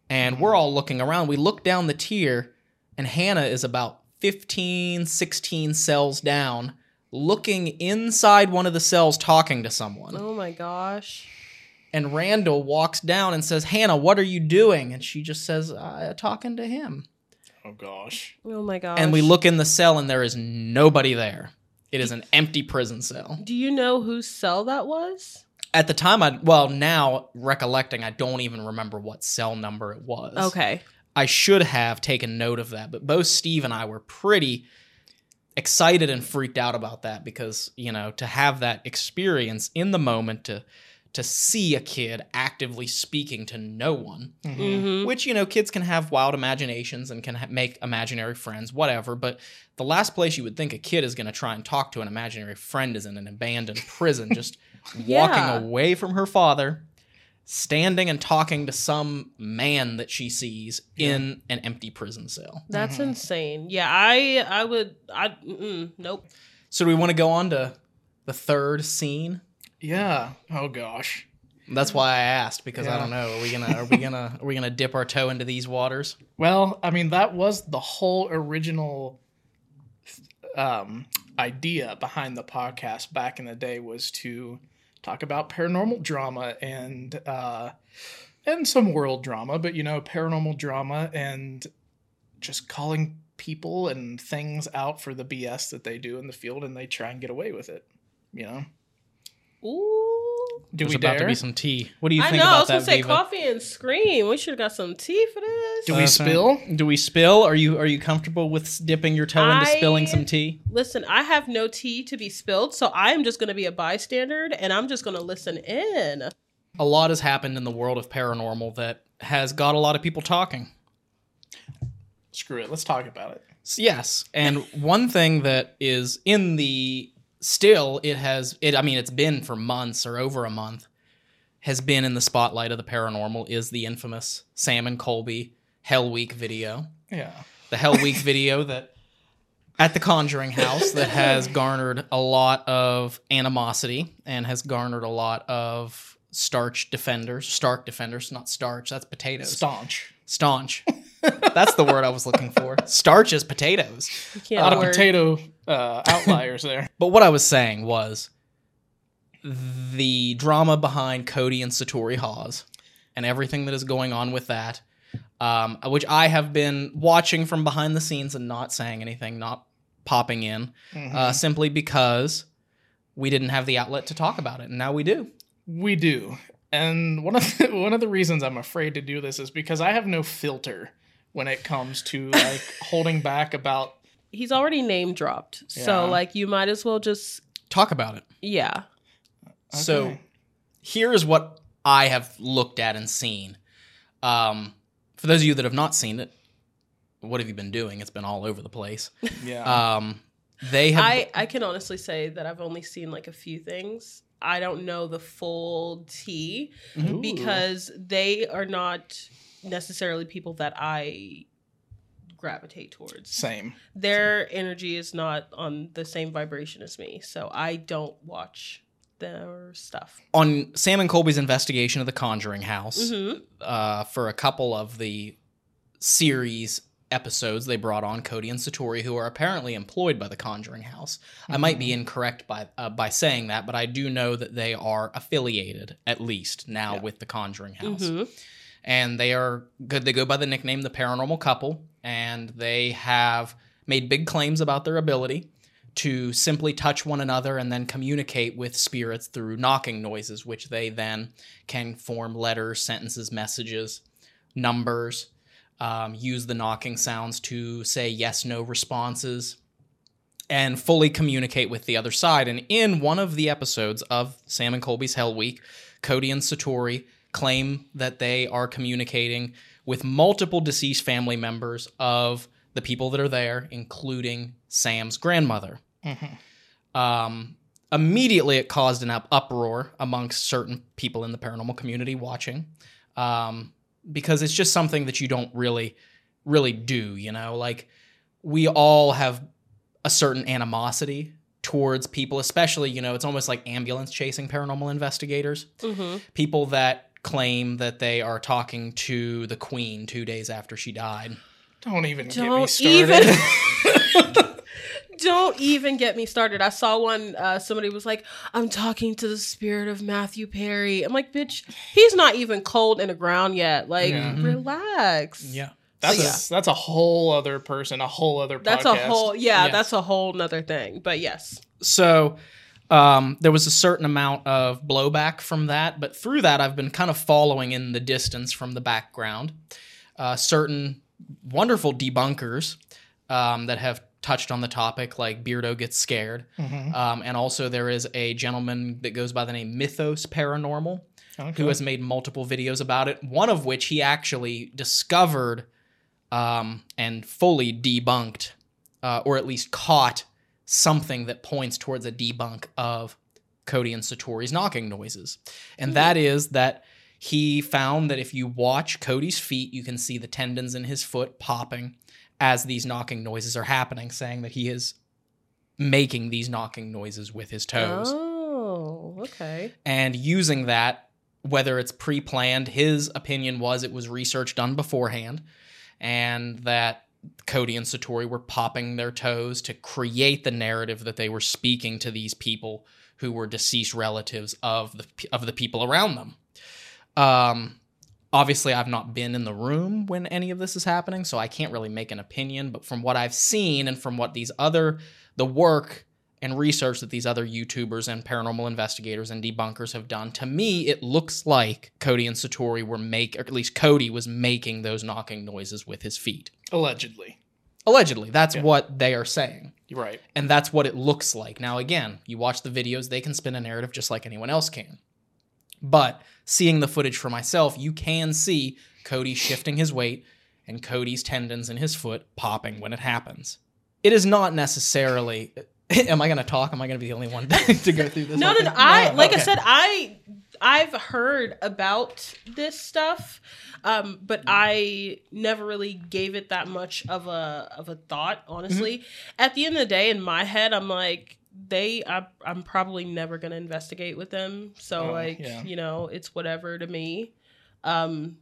And we're all looking around. We look down the tier, and Hannah is about 15, 16 cells down, looking inside one of the cells, talking to someone. Oh my gosh. And Randall walks down and says, Hannah, what are you doing? And she just says, uh, talking to him. oh gosh. Oh my gosh. And we look in the cell, and there is nobody there. It is an empty prison cell. Do you know whose cell that was? At the time, I well now recollecting, I don't even remember what cell number it was. Okay. I should have taken note of that, but both Steve and I were pretty excited and freaked out about that because you know to have that experience in the moment to to see a kid actively speaking to no one Mhm. which you know kids can have wild imaginations and can ha- make imaginary friends whatever but the last place you would think a kid is going to try and talk to an imaginary friend is in an abandoned prison just Yeah. walking away from her father standing and talking to some man that she sees in an empty prison cell That's Mhm. insane. Yeah, I I would I mm, nope. so do we want to go on to the third scene Yeah. Oh gosh. that's why i asked because i don't know are we gonna are we gonna are we gonna dip our toe into these waters Well, I mean, that was the whole original um, idea behind the podcast back in the day was to talk about paranormal drama and uh, and some world drama, but you know, paranormal drama and just calling people and things out for the BS that they do in the field, and they try and get away with it. You know, Ooh. do There's we about dare? to be some tea what do you I think know. I was gonna that say Viva? coffee and scream. We should have got some tea for this. Do we Uh, spill? Do we spill? Are you are you comfortable with dipping your toe into I- spilling some tea? Listen, I have no tea to be spilled, so I'm just going to be a bystander and I'm just going to listen in. A lot has happened in the world of paranormal that has got a lot of people talking. Screw it. Let's talk about it. S- Yes, and one thing that is in the still it has it I mean it's been for months or over a month has been in the spotlight of the paranormal is the infamous Sam and Colby Hell Week video. Yeah. the Hell Week video that at the Conjuring House that has garnered a lot of animosity and has garnered a lot of starch defenders, stark defenders, not starch, that's potatoes. Staunch. Staunch. That's the word I was looking for. Starch is potatoes. A lot of potato uh, outliers there. But what I was saying was the drama behind Cody and Satori Hawes and everything that is going on with that, um, which I have been watching from behind the scenes and not saying anything, not popping in, Mm-hmm. uh, simply because we didn't have the outlet to talk about it, and now we do. We do. And one of the, one of the reasons I'm afraid to do this is because I have no filter when it comes to like holding back about He's already name dropped. Yeah. So like you might as well just Talk about it. yeah. So Okay. here is what I have looked at and seen. Um, for those of you that have not seen it, what have you been doing? It's been all over the place. yeah. Um, they have. I I can honestly say that I've only seen like a few things. I don't know the full tea because they are not necessarily people that I gravitate towards. same. Their energy is not on the same vibration as me, so I don't watch their stuff. on Sam and Colby's investigation of the Conjuring House hmm uh, for a couple of the series episodes they brought on Cody and Satori, who are apparently employed by the Conjuring House. I might be incorrect by uh, by saying that, but I do know that they are affiliated at least now Yeah. with the Conjuring House, hmm and they are good. They go by the nickname the Paranormal Couple, and they have made big claims about their ability to simply touch one another and then communicate with spirits through knocking noises, which they then can form letters, sentences, messages, numbers, um, use the knocking sounds to say yes no responses, and fully communicate with the other side. And in one of the episodes of Sam and Colby's Hell Week, Cody and Satori claim that they are communicating with multiple deceased family members of the people that are there, including Sam's grandmother. Um, immediately, it caused an up- uproar amongst certain people in the paranormal community watching, um, because it's just something that you don't really, really do. You know, like we all have a certain animosity towards people, especially you know, it's almost like ambulance chasing paranormal investigators hmm people that claim that they are talking to the queen two days after she died. Don't even get me started. even. Don't even get me started. I saw one. Uh, somebody was like, "I'm talking to the spirit of Matthew Perry." I'm like, "Bitch, he's not even cold in the ground yet. Like, Yeah. Mm-hmm. relax." Yeah. that's So, a, that's a whole other person, a whole other. That's a whole. Yeah, Yes. that's a whole nother thing. But yes, So um, there was a certain amount of blowback from that, but through that, I've been kind of following in the distance from the background uh, certain wonderful debunkers um, that have touched on the topic, like Beardo gets scared. Mhm. Um, and also, there is a gentleman that goes by the name Mythos Paranormal Okay. who has made multiple videos about it. One of which he actually discovered um, and fully debunked, uh, or at least caught something that points towards a debunk of Cody and Satori's knocking noises. And hmm. that is that he found that if you watch Cody's feet, you can see the tendons in his foot popping as these knocking noises are happening, saying that he is making these knocking noises with his toes Oh, okay. and using that whether it's pre-planned his opinion was it was research done beforehand and that Cody and Satori were popping their toes to create the narrative that they were speaking to these people who were deceased relatives of the of the people around them. Um obviously I've not been in the room when any of this is happening, so I can't really make an opinion, but from what I've seen and from what these other the work and research that these other YouTubers and paranormal investigators and debunkers have done, to me, it looks like Cody and Satori were make, or at least Cody was making those knocking noises with his feet. Allegedly. Allegedly, that's Yeah. what they are saying. Right. And that's what it looks like. Now, again, you watch the videos, they can spin a narrative just like anyone else can. But seeing the footage for myself, you can see Cody shifting his weight and Cody's tendons in his foot popping when it happens. It is not necessarily. Am I going to talk? Am I going to be the only one to go through this? No, no, no. I like I said, I I've heard about this stuff, um, but I never really gave it that much of a of a thought. Honestly, at the end of the day, in my head, I'm like, they, I, I'm probably never gonna investigate with them. So Oh, like, yeah. you know, it's whatever to me. Um,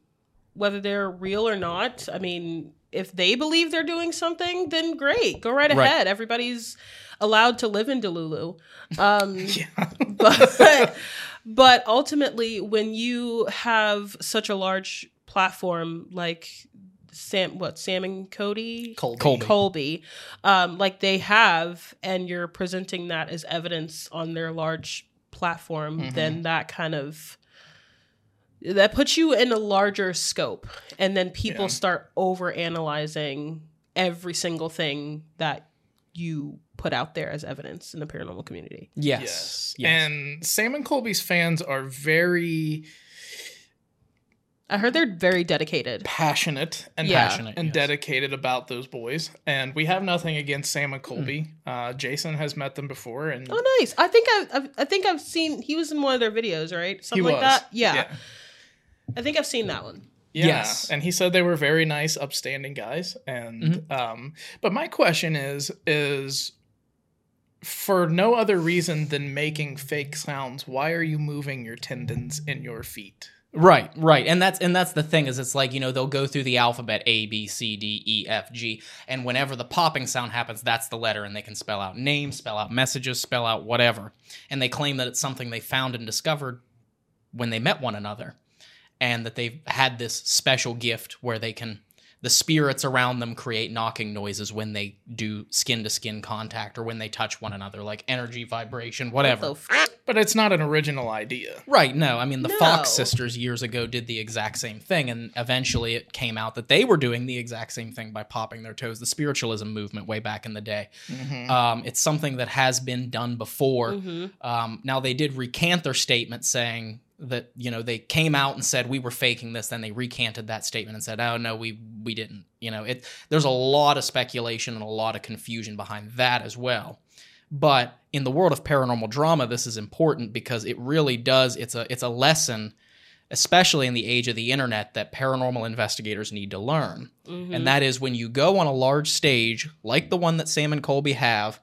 whether they're real or not, I mean, if they believe they're doing something, then great, go right Right. ahead. Everybody's allowed to live in Delulu. Um, Yeah. but but ultimately when you have such a large platform like Sam what Sam and Cody Colby. Colby. Colby um like they have and you're presenting that as evidence on their large platform Mhm. then that kind of that puts you in a larger scope and then people Yeah. start over analyzing every single thing that you put out there as evidence in the paranormal community Yes. Yes. yes. And Sam and Colby's fans are very I heard they're very dedicated. passionate and Yeah. Passionate, and yes. dedicated about those boys. And we have nothing against Sam and Hmm. Colby. Uh, Jason has met them before, and Oh, nice. I think I've, I've I think I've seen he was in one of their videos, right? he Something was. like that. Yeah. yeah. I think I've seen that one. Yeah. Yes. And he said they were very nice, upstanding guys. And Mm-hmm. um, but my question is is for no other reason than making fake sounds, why are you moving your tendons in your feet? Right, right, and that's and that's the thing is it's like you know they'll go through the alphabet A B C D E F G, and whenever the popping sound happens, that's the letter, and they can spell out names, spell out messages, spell out whatever, and they claim that it's something they found and discovered when they met one another, and that they've had this special gift where they can the spirits around them create knocking noises when they do skin to skin contact or when they touch one another, like energy, vibration, whatever. What f- But it's not an original idea. Right. No, I mean the No. Fox sisters years ago did the exact same thing, and eventually it came out that they were doing the exact same thing by popping their toes. The spiritualism movement way back in the day. Mhm. Um, it's something that has been done before. Mhm. Um, now they did recant their statement saying that you know they came out and said we were faking this. Then they recanted that statement and said, "Oh no, we we didn't." You know, it. There's a lot of speculation and a lot of confusion behind that as well. But in the world of paranormal drama, this is important because it really does. It's a it's a lesson, especially in the age of the internet, that paranormal investigators need to learn. Mhm. And that is when you go on a large stage like the one that Sam and Colby have,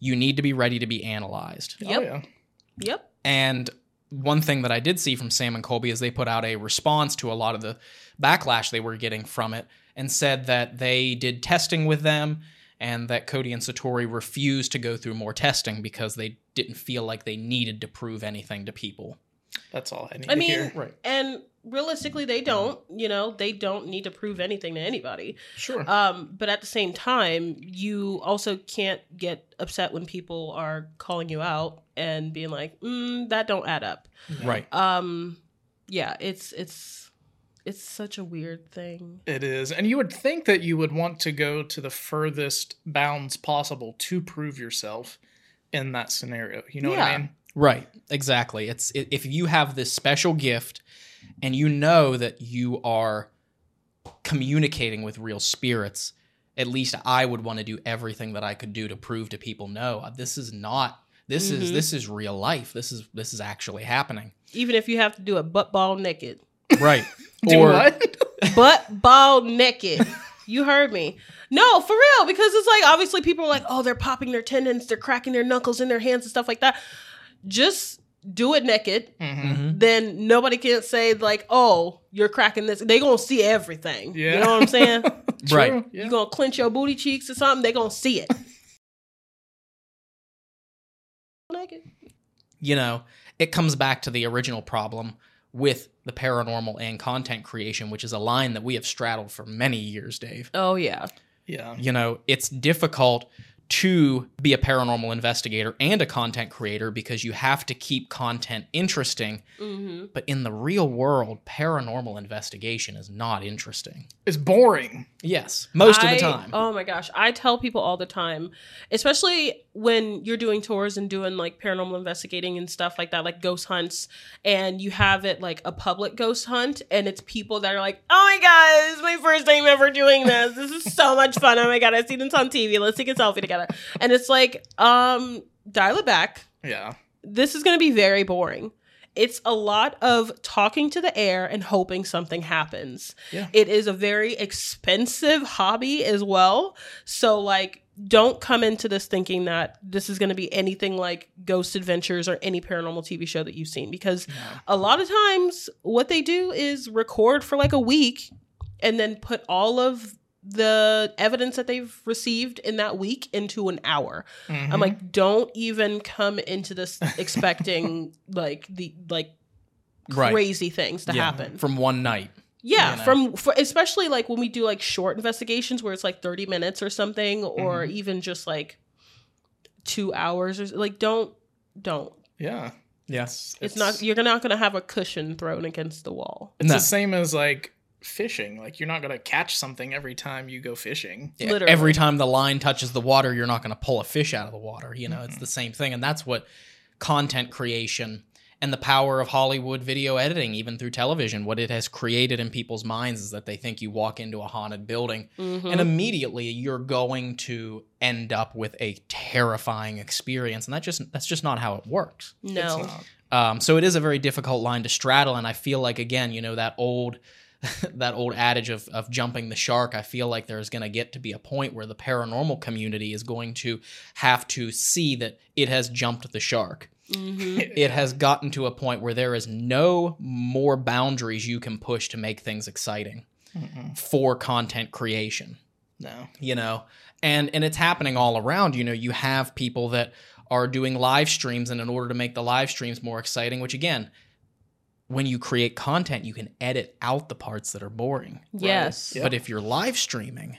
you need to be ready to be analyzed. Oh, Yep. yeah. Yep. And one thing that I did see from Sam and Colby is they put out a response to a lot of the backlash they were getting from it and said that they did testing with them and that Cody and Satori refused to go through more testing because they didn't feel like they needed to prove anything to people. That's all I need I to mean, hear. Right. and realistically, they don't. You know, they don't need to prove anything to anybody. Sure. Um, but at the same time, you also can't get upset when people are calling you out and being like, mm, "That don't add up." Right. Um, yeah, it's it's it's such a weird thing. It is. And you would think that you would want to go to the furthest bounds possible to prove yourself in that scenario. You know what I mean? Right. Exactly. It's if you have this special gift and you know that you are communicating with real spirits, at least I would want to do everything that I could do to prove to people no, this is not this is Mhm. this is real life. This is this is actually happening. Even if you have to do it butt ball naked. Right. Do what? butt ball naked. You heard me. No, for real, because it's like obviously people are like, oh, they're popping their tendons, they're cracking their knuckles in their hands and stuff like that. Just do it naked. Mhm. Mhm. Then nobody can say like, oh, you're cracking this. They gonna see everything. Yeah. You know what I'm saying? Right. True, yeah. You gonna clench your booty cheeks or something? They gonna see it. naked. you know, it comes back to the original problem with the paranormal and content creation, which is a line that we have straddled for many years, Dave. Oh yeah. yeah. You know, it's difficult to be a paranormal investigator and a content creator because you have to keep content interesting. Mm-hmm. But in the real world, paranormal investigation is not interesting. It's boring. Yes, most of the time. Oh my gosh. I tell people all the time, especially when you're doing tours and doing like paranormal investigating and stuff like that, like ghost hunts, and you have it like a public ghost hunt, and it's people that are like, oh my God, this is my first time ever doing this. This is so much fun. Oh my God, I see this on TV. Let's take a selfie together. And it's like, um, dial it back. Yeah. This is going to be very boring. It's a lot of talking to the air and hoping something happens. Yeah. It is a very expensive hobby as well. So, like, don't come into this thinking that this is going to be anything like Ghost Adventures or any paranormal TV show that you've seen because a lot of times what they do is record for like a week and then put all of the evidence that they've received in that week into an hour. Mhm. I'm like, don't even come into this expecting like the like Right. crazy things to Yeah, happen. from one night. yeah, you know. from for, especially like when we do like short investigations where it's like 30 minutes or something, or Mm-hmm. even just like two hours or like don't don't. yeah. Yes. It's, not you're not gonna have a cushion thrown against the wall. It's No. the same as like fishing. Like you're not gonna catch something every time you go fishing. Yeah, Literally. Every time the line touches the water, you're not going to pull a fish out of the water. You know, it's the same thing. And that's what content creation and the power of Hollywood video editing, even through television, what it has created in people's minds is that they think you walk into a haunted building Mhm. and immediately you're going to end up with a terrifying experience. And that just that's just not how it works. no. It's not. Um, so it is a very difficult line to straddle, and I feel like again, you know, that old that old adage of of jumping the shark. I feel like there's going to get to be a point where the paranormal community is going to have to see that it has jumped the shark. Mhm. It has gotten to a point where there is no more boundaries you can push to make things exciting Mm-mm. for content creation No. you know and and it's happening all around you know you have people that are doing live streams and in order to make the live streams more exciting which again when you create content you can edit out the parts that are boring Yes. Yeah. but if you're live streaming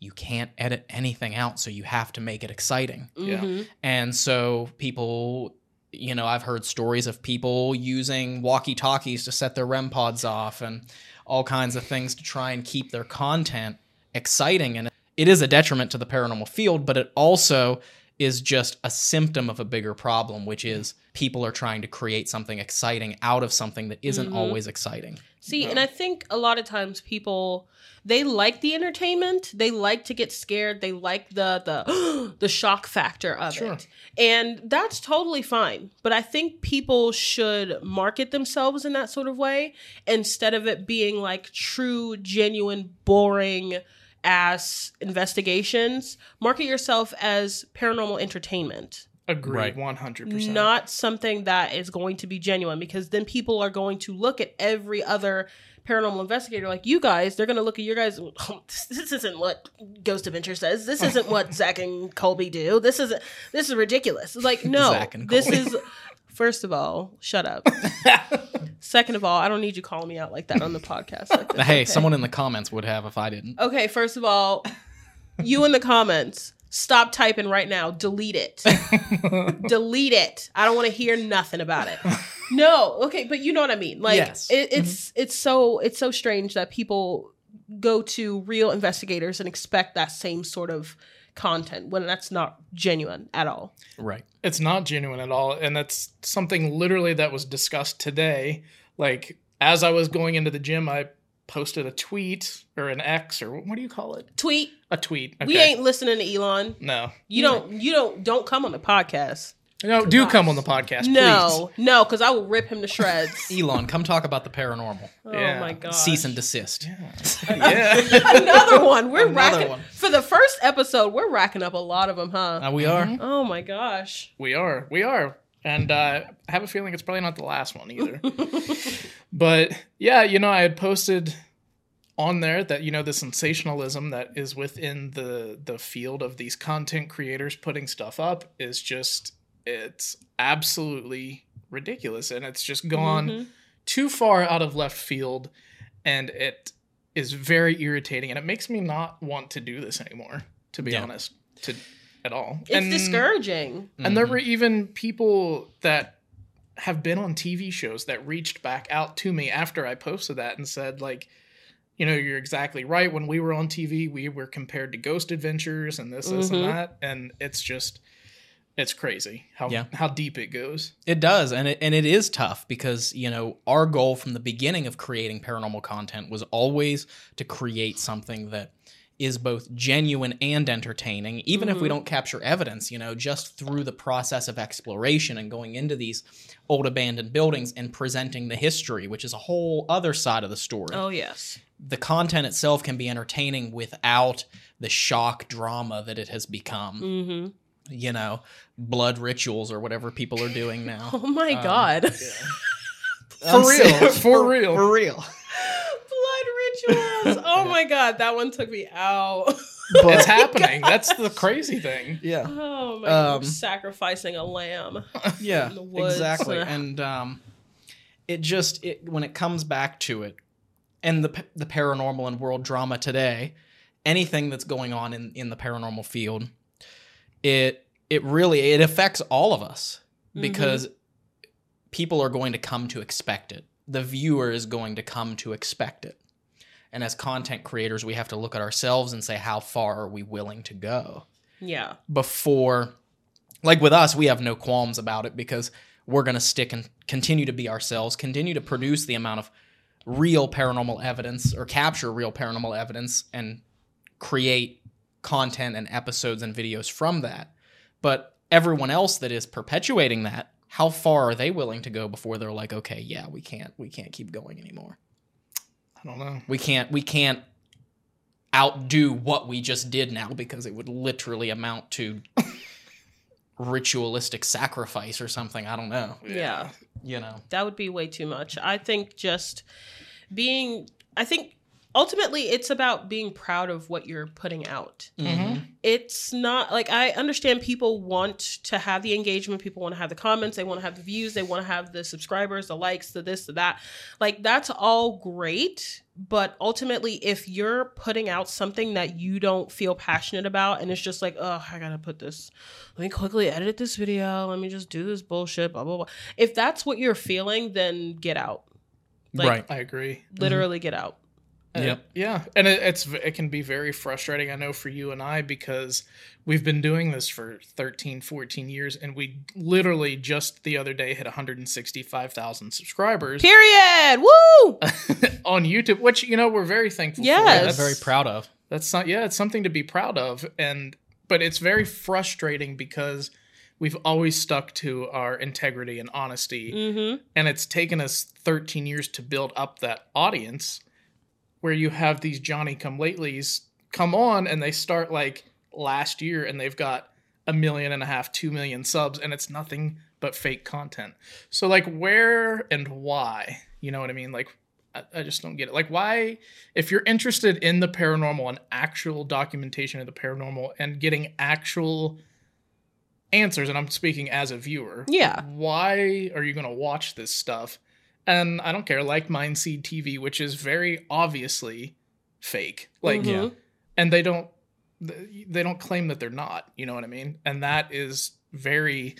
you can't edit anything out so you have to make it exciting Yeah. Mhm. and so people you know i've heard stories of people using walkie talkies to set their rem pods off and all kinds of things to try and keep their content exciting and it is a detriment to the paranormal field but it also is just a symptom of a bigger problem which is people are trying to create something exciting out of something that isn't Mhm. always exciting See, and I think a lot of times people they like the entertainment. They like to get scared. They like the the the shock factor of Sure. it. And that's totally fine. But I think people should market themselves in that sort of way instead of it being like true, genuine, boring ass investigations. Market yourself as paranormal entertainment Agreed. Right. One hundred percent. not something that is going to be genuine because then people are going to look at every other paranormal investigator like you guys they're going to look at your guys this isn't what ghost adventure says this isn't what zach and colby do this isn't this is ridiculous it's like no Zach and this is first of all shut up second of all i don't need you calling me out like that on the podcast like this, hey okay? someone in the comments would have if i didn't okay first of all you in the comments stop typing right now delete it delete it. I don't want to hear nothing about it. No, okay, but you know what I mean. Like Yes. it, mm-hmm. it's it's so it's so strange that people go to real investigators and expect that same sort of content when that's not genuine at all. Right. It's not genuine at all. And that's something literally that was discussed today. Like, as I was going into the gym, I posted a tweet or an X or what do you call it? Tweet. A tweet. Okay. We ain't listening to Elon. No. You don't. You don't. Don't come on the podcast. No, do come on the podcast, Please. No, no, because I will rip him to shreds. Elon, come talk about the paranormal. oh Yeah. my god. Cease and desist. please. Yeah. Another one. We're Another racking one. for the first episode. We're racking up a lot of them, huh? Uh, we are. oh my gosh. we are. We are. And uh, I have a feeling it's probably not the last one either. but yeah, you know, I had posted on there that you know the sensationalism that is within the the field of these content creators putting stuff up is just it's absolutely ridiculous and it's just gone Mhm. too far out of left field and it is very irritating and it makes me not want to do this anymore to be Yeah. honest to at all It's and, discouraging. and there were even people that have been on TV shows that reached back out to me after I posted that and said like you know you're exactly right when we were on TV we were compared to Ghost Adventures and this this Mhm. and that and it's just it's crazy how Yeah. how deep it goes It does, and it and it is tough because you know our goal from the beginning of creating paranormal content was always to create something that is both genuine and entertaining, even if we don't capture evidence. You know, just through the process of exploration and going into these old abandoned buildings and presenting the history, which is a whole other side of the story. Oh yes. The content itself can be entertaining without the shock drama that it has become. Mm-hmm. You know, blood rituals or whatever people are doing now. Oh my Um, god. For real, for real. for real. Blood rituals. Oh my god, that one took me out. it's happening that's the crazy thing Yeah, Oh my god. Um, Sacrificing a lamb. yeah, In the woods. exactly. And um, it just it when it comes back to it, and the the paranormal and world drama today, anything that's going on in in the paranormal field, it it really it affects all of us mm-hmm. because people are going to come to expect it. The viewer is going to come to expect it. And as content creators, we have to look at ourselves and say, how far are we willing to go? Yeah. before like with us we have no qualms about it because we're going to stick and continue to be ourselves continue to produce the amount of real paranormal evidence or capture real paranormal evidence and create content and episodes and videos from that. But everyone else that is perpetuating that how far are they willing to go before they're like okay yeah we can't we can't keep going anymore. I don't know. We can't we can't outdo what we just did now because it would literally amount to ritualistic sacrifice or something. I don't know. Yeah. you know? That would be way too much. I think just being I think ultimately it's about being proud of what you're putting out. Mhm. It's not like I understand people want to have the engagement, people want to have the comments, they want to have the views, they want to have the subscribers, the likes, the this, the that. Like that's all great, but ultimately if you're putting out something that you don't feel passionate about and it's just like, "Oh, I got to put this let me quickly edit this video, let me just do this bullshit, blah blah blah." If that's what you're feeling, then get out. Like right I agree literally get out. And Yep. it- yeah, and it, it's it can be very frustrating. I know for you and I because we've been doing this for 13, 14 years, and we literally just the other day hit 165,000 subscribers Period. Woo! on YouTube, which you know we're very thankful. Yes. for. i'm That's very proud of That's not yeah, it's something to be proud of, and but it's very frustrating because we've always stuck to our integrity and honesty Mm-hmm. and it's taken us 13 years to build up that audience where you have these johnny come latelys come on and they start like last year and they've got a million and a half two million subs and it's nothing but fake content so like where and why you know what i mean like I, I just don't get it like why if you're interested in the paranormal and actual documentation of the paranormal and getting actual answers and i'm speaking as a viewer Yeah. why are you going to watch this stuff? And I don't care, like Mindseed TV, which is very obviously fake. Like, Mhm. Yeah. and they don't, they don't claim that they're not. You know what I mean? And that is very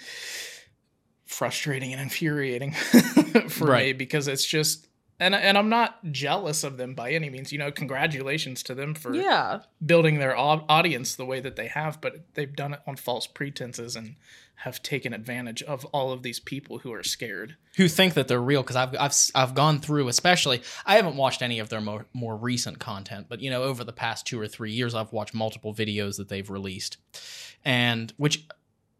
frustrating and infuriating for me because it's just and and I'm not jealous of them by any means. You know, congratulations to them for Yeah. building their audience the way that they have, but they've done it on false pretenses and have taken advantage of all of these people who are scared. who think that they're real because I've, I've I've gone through especially I haven't watched any of their more more recent content but you know over the past two or three years I've watched multiple videos that they've released and which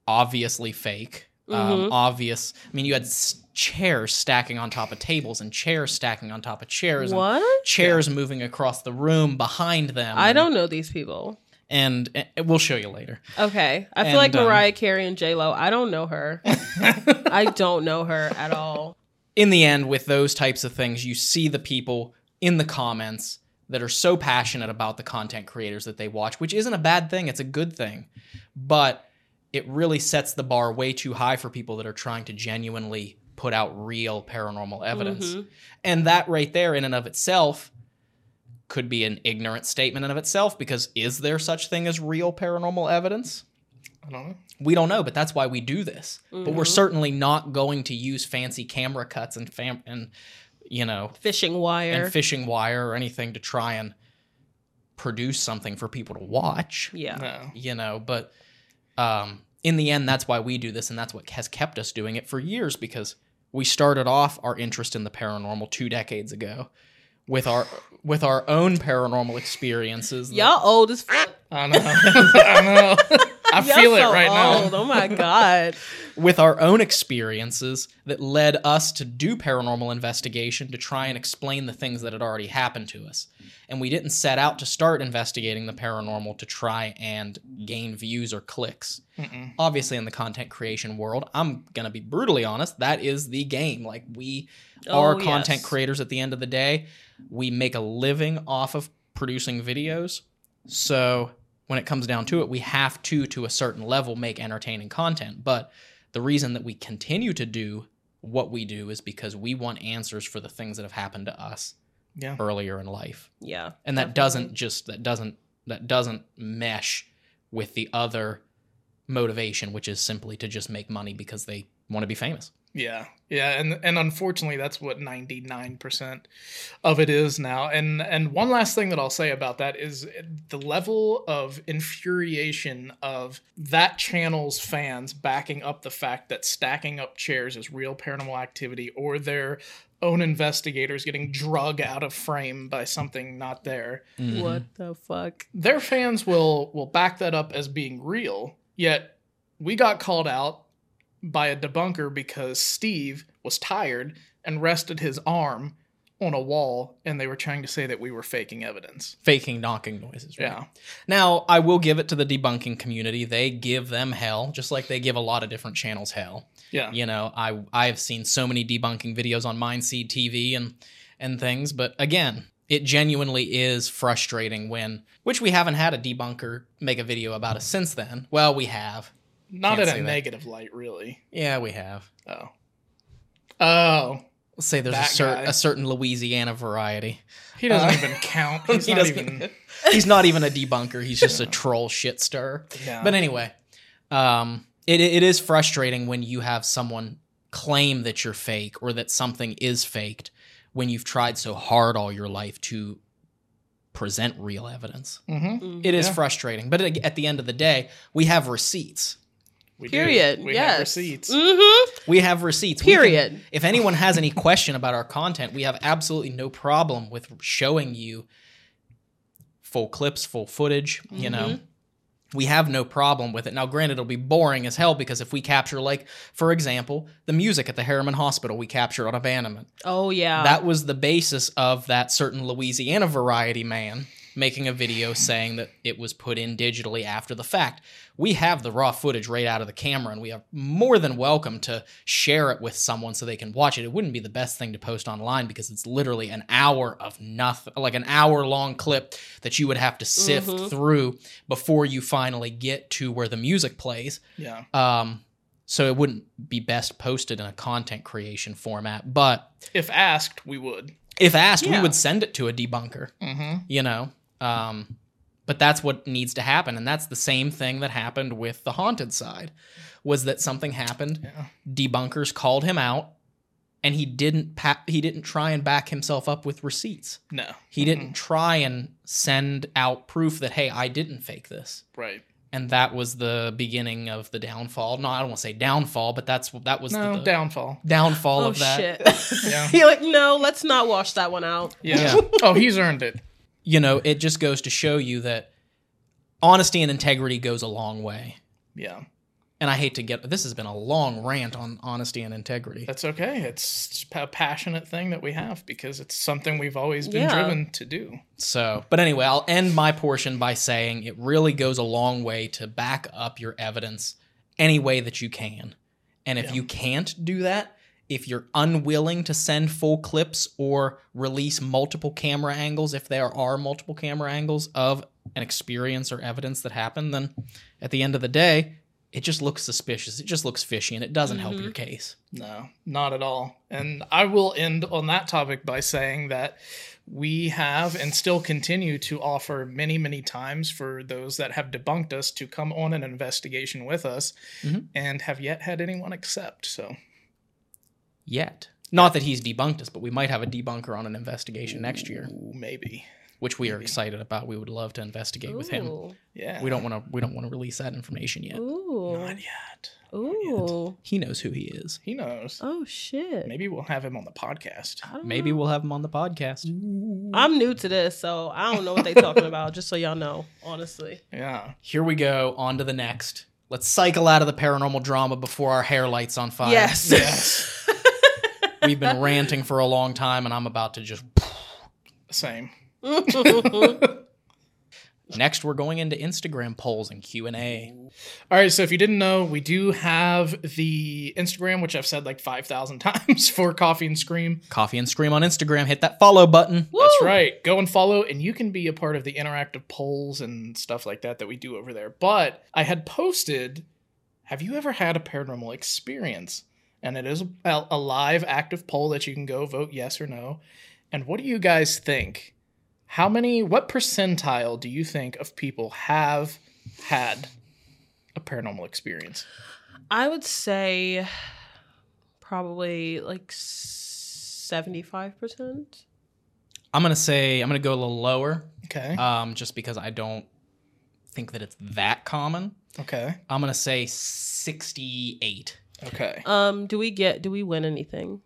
obviously fake um, obvious I mean you had s- chairs stacking on top of tables and chairs stacking on top of chairs and What? chairs moving across the room behind them I and- don't know these people. and, and we'll show you later Okay. I feel And, like um, Mariah Carey and J Lo. I don't know her. I don't know her at all. in the end, with those types of things, you see the people in the comments that are so passionate about the content creators that they watch, which isn't a bad thing. It's a good thing. But it really sets the bar way too high for people that are trying to genuinely put out real paranormal evidence. Mhm. And that right there, in and of itself, could be an ignorant statement in and of itself because is there such thing as real paranormal evidence? I don't know. We don't know, but that's why we do this. But Mm-hmm. we're certainly not going to use fancy camera cuts and fam- and you know Fishing wire. and fishing wire or anything to try and produce something for people to watch. yeah. No. You know, but um, in the end, that's why we do this, and that's what has kept us doing it for years because we started off our interest in the paranormal two decades ago with our with our own paranormal experiences. that- Y'all old as fuck. I know. I know. I feel it right old. now. Oh my god. with our own experiences that led us to do paranormal investigation to try and explain the things that had already happened to us. And we didn't set out to start investigating the paranormal to try and gain views or clicks. Mm-mm. Obviously, in the content creation world, I'm going to be brutally honest, that is the game. Like, we are Oh, content yes. creators at the end of the day. We make a living off of producing videos. So when it comes down to it, we have to, to a certain level, make entertaining content. But the reason that we continue to do what we do is because we want answers for the things that have happened to us Yeah. earlier in life. Yeah. And that definitely. doesn't just that doesn't that doesn't mesh with the other motivation, which is simply to just make money because they want to be famous. Yeah, yeah, and and unfortunately, that's what ninety nine percent of it is now. And and one last thing that I'll say about that is the level of infuriation of that channel's fans backing up the fact that stacking up chairs is real paranormal activity, or their own investigators getting drug out of frame by something not there. Mm-hmm. What the fuck? Their fans will will back that up as being real. Yet we got called out by a debunker because Steve was tired and rested his arm on a wall and they were trying to say that we were faking evidence. Faking knocking noises. Right? Yeah. Now, I will give it to the debunking community. They give them hell, just like they give a lot of different channels hell. Yeah. You know, I I've seen so many debunking videos on Mindseed TV and and things, but again, it genuinely is frustrating when which we haven't had a debunker make a video about us since then. Well, we have. Not Can't in say a that. negative light, really. Yeah, we have. Oh. Oh. Let's say there's a, cer- a certain Louisiana variety. He doesn't Uh, even count. He's He not doesn't- even. He's not even a debunker. He's just a troll shit stir. Yeah. But anyway, um, it it is frustrating when you have someone claim that you're fake or that something is faked when you've tried so hard all your life to present real evidence. Mhm. It is Yeah. frustrating, but at the end of the day, we have receipts. We do. Period. We yes. have receipts. Mm-hmm. We have receipts. We can- Period. if anyone has any question about our content, we have absolutely no problem with showing you full clips, full footage, you know. We have no problem with it. Now, granted, it'll be boring as hell because if we capture, like, for example, the music at the Harriman Hospital, we captured on abandonment. Oh yeah. that was the basis of that certain Louisiana variety man making a video saying that it was put in digitally after the fact. We have the raw footage right out of the camera, and we are more than welcome to share it with someone so they can watch it. It wouldn't be the best thing to post online because it's literally an hour of nothing, like an hour long clip that you would have to sift through before you finally get to where the music plays. Yeah. Um, so it wouldn't be best posted in a content creation format, but If asked, we would. if asked, we would send it to a debunker. Mm-hmm. You know, um, But that's what needs to happen and that's the same thing that happened with the haunted side was that something happened. Yeah. Debunkers called him out and he didn't pa- he didn't try and back himself up with receipts. No. He didn't try and send out proof that hey, I didn't fake this. Right. And that was the beginning of the downfall. No, I don't want to say downfall, but that's that was No, the downfall. downfall Oh of that. shit! Yeah. You're like, no, let's not wash that one out. Yeah. oh, he's earned it. You know, it just goes to show you that honesty and integrity goes a long way. Yeah. And I hate to get this has been a long rant on honesty and integrity. That's okay. It's a passionate thing that we have because it's something we've always been Yeah. driven to do. So, but anyway, I'll end my portion by saying it really goes a long way to back up your evidence any way that you can. And if Yeah. you can't do that, if you're unwilling to send full clips or release multiple camera angles, if there are multiple camera angles of an experience or evidence that happened, then at the end of the day, it just looks suspicious. It just looks fishy and it doesn't help your case. No, not at all. And I will end on that topic by saying that we have and still continue to offer many, many times for those that have debunked us to come on an investigation with us Mhm. and have yet had anyone accept. So, Yet. Not that he's debunked us, but we might have a debunker on an investigation next year. ooh, maybe. which we are excited about. We would love to investigate with him. Ooh. Yeah. We don't want to. We don't want to release that information yet. Ooh. Not yet. Ooh. He knows who he is. He knows. Oh shit. Maybe we'll have him on the podcast. I don't Maybe know. we'll have him on the podcast. I'm new to this, so I don't know what they're talking about. Just so y'all know, honestly. Yeah. Here we go. On to the next. Let's cycle out of the paranormal drama before our hair lights on fire. Yes. Yes. We've been ranting for a long time, and I'm about to just. Same. Next, we're going into Instagram polls and Q and A. All right, so if you didn't know, we do have the Instagram, which I've said like 5,000 times for Coffee and Scream. Coffee and Scream on Instagram. Hit that follow button. That's right. Go and follow, and you can be a part of the interactive polls and stuff like that that we do over there. But I had posted, have you ever had a paranormal experience? And it is a, a live active poll that you can go vote yes or no. And what do you guys think? How many, what percentile do you think of people have had a paranormal experience? I would say probably like seventy-five percent. I'm gonna say I'm gonna go a little lower, Okay. um, just because I don't think that it's that common. Okay. I'm gonna say 68. Okay. Um, do we get? Do we win anything?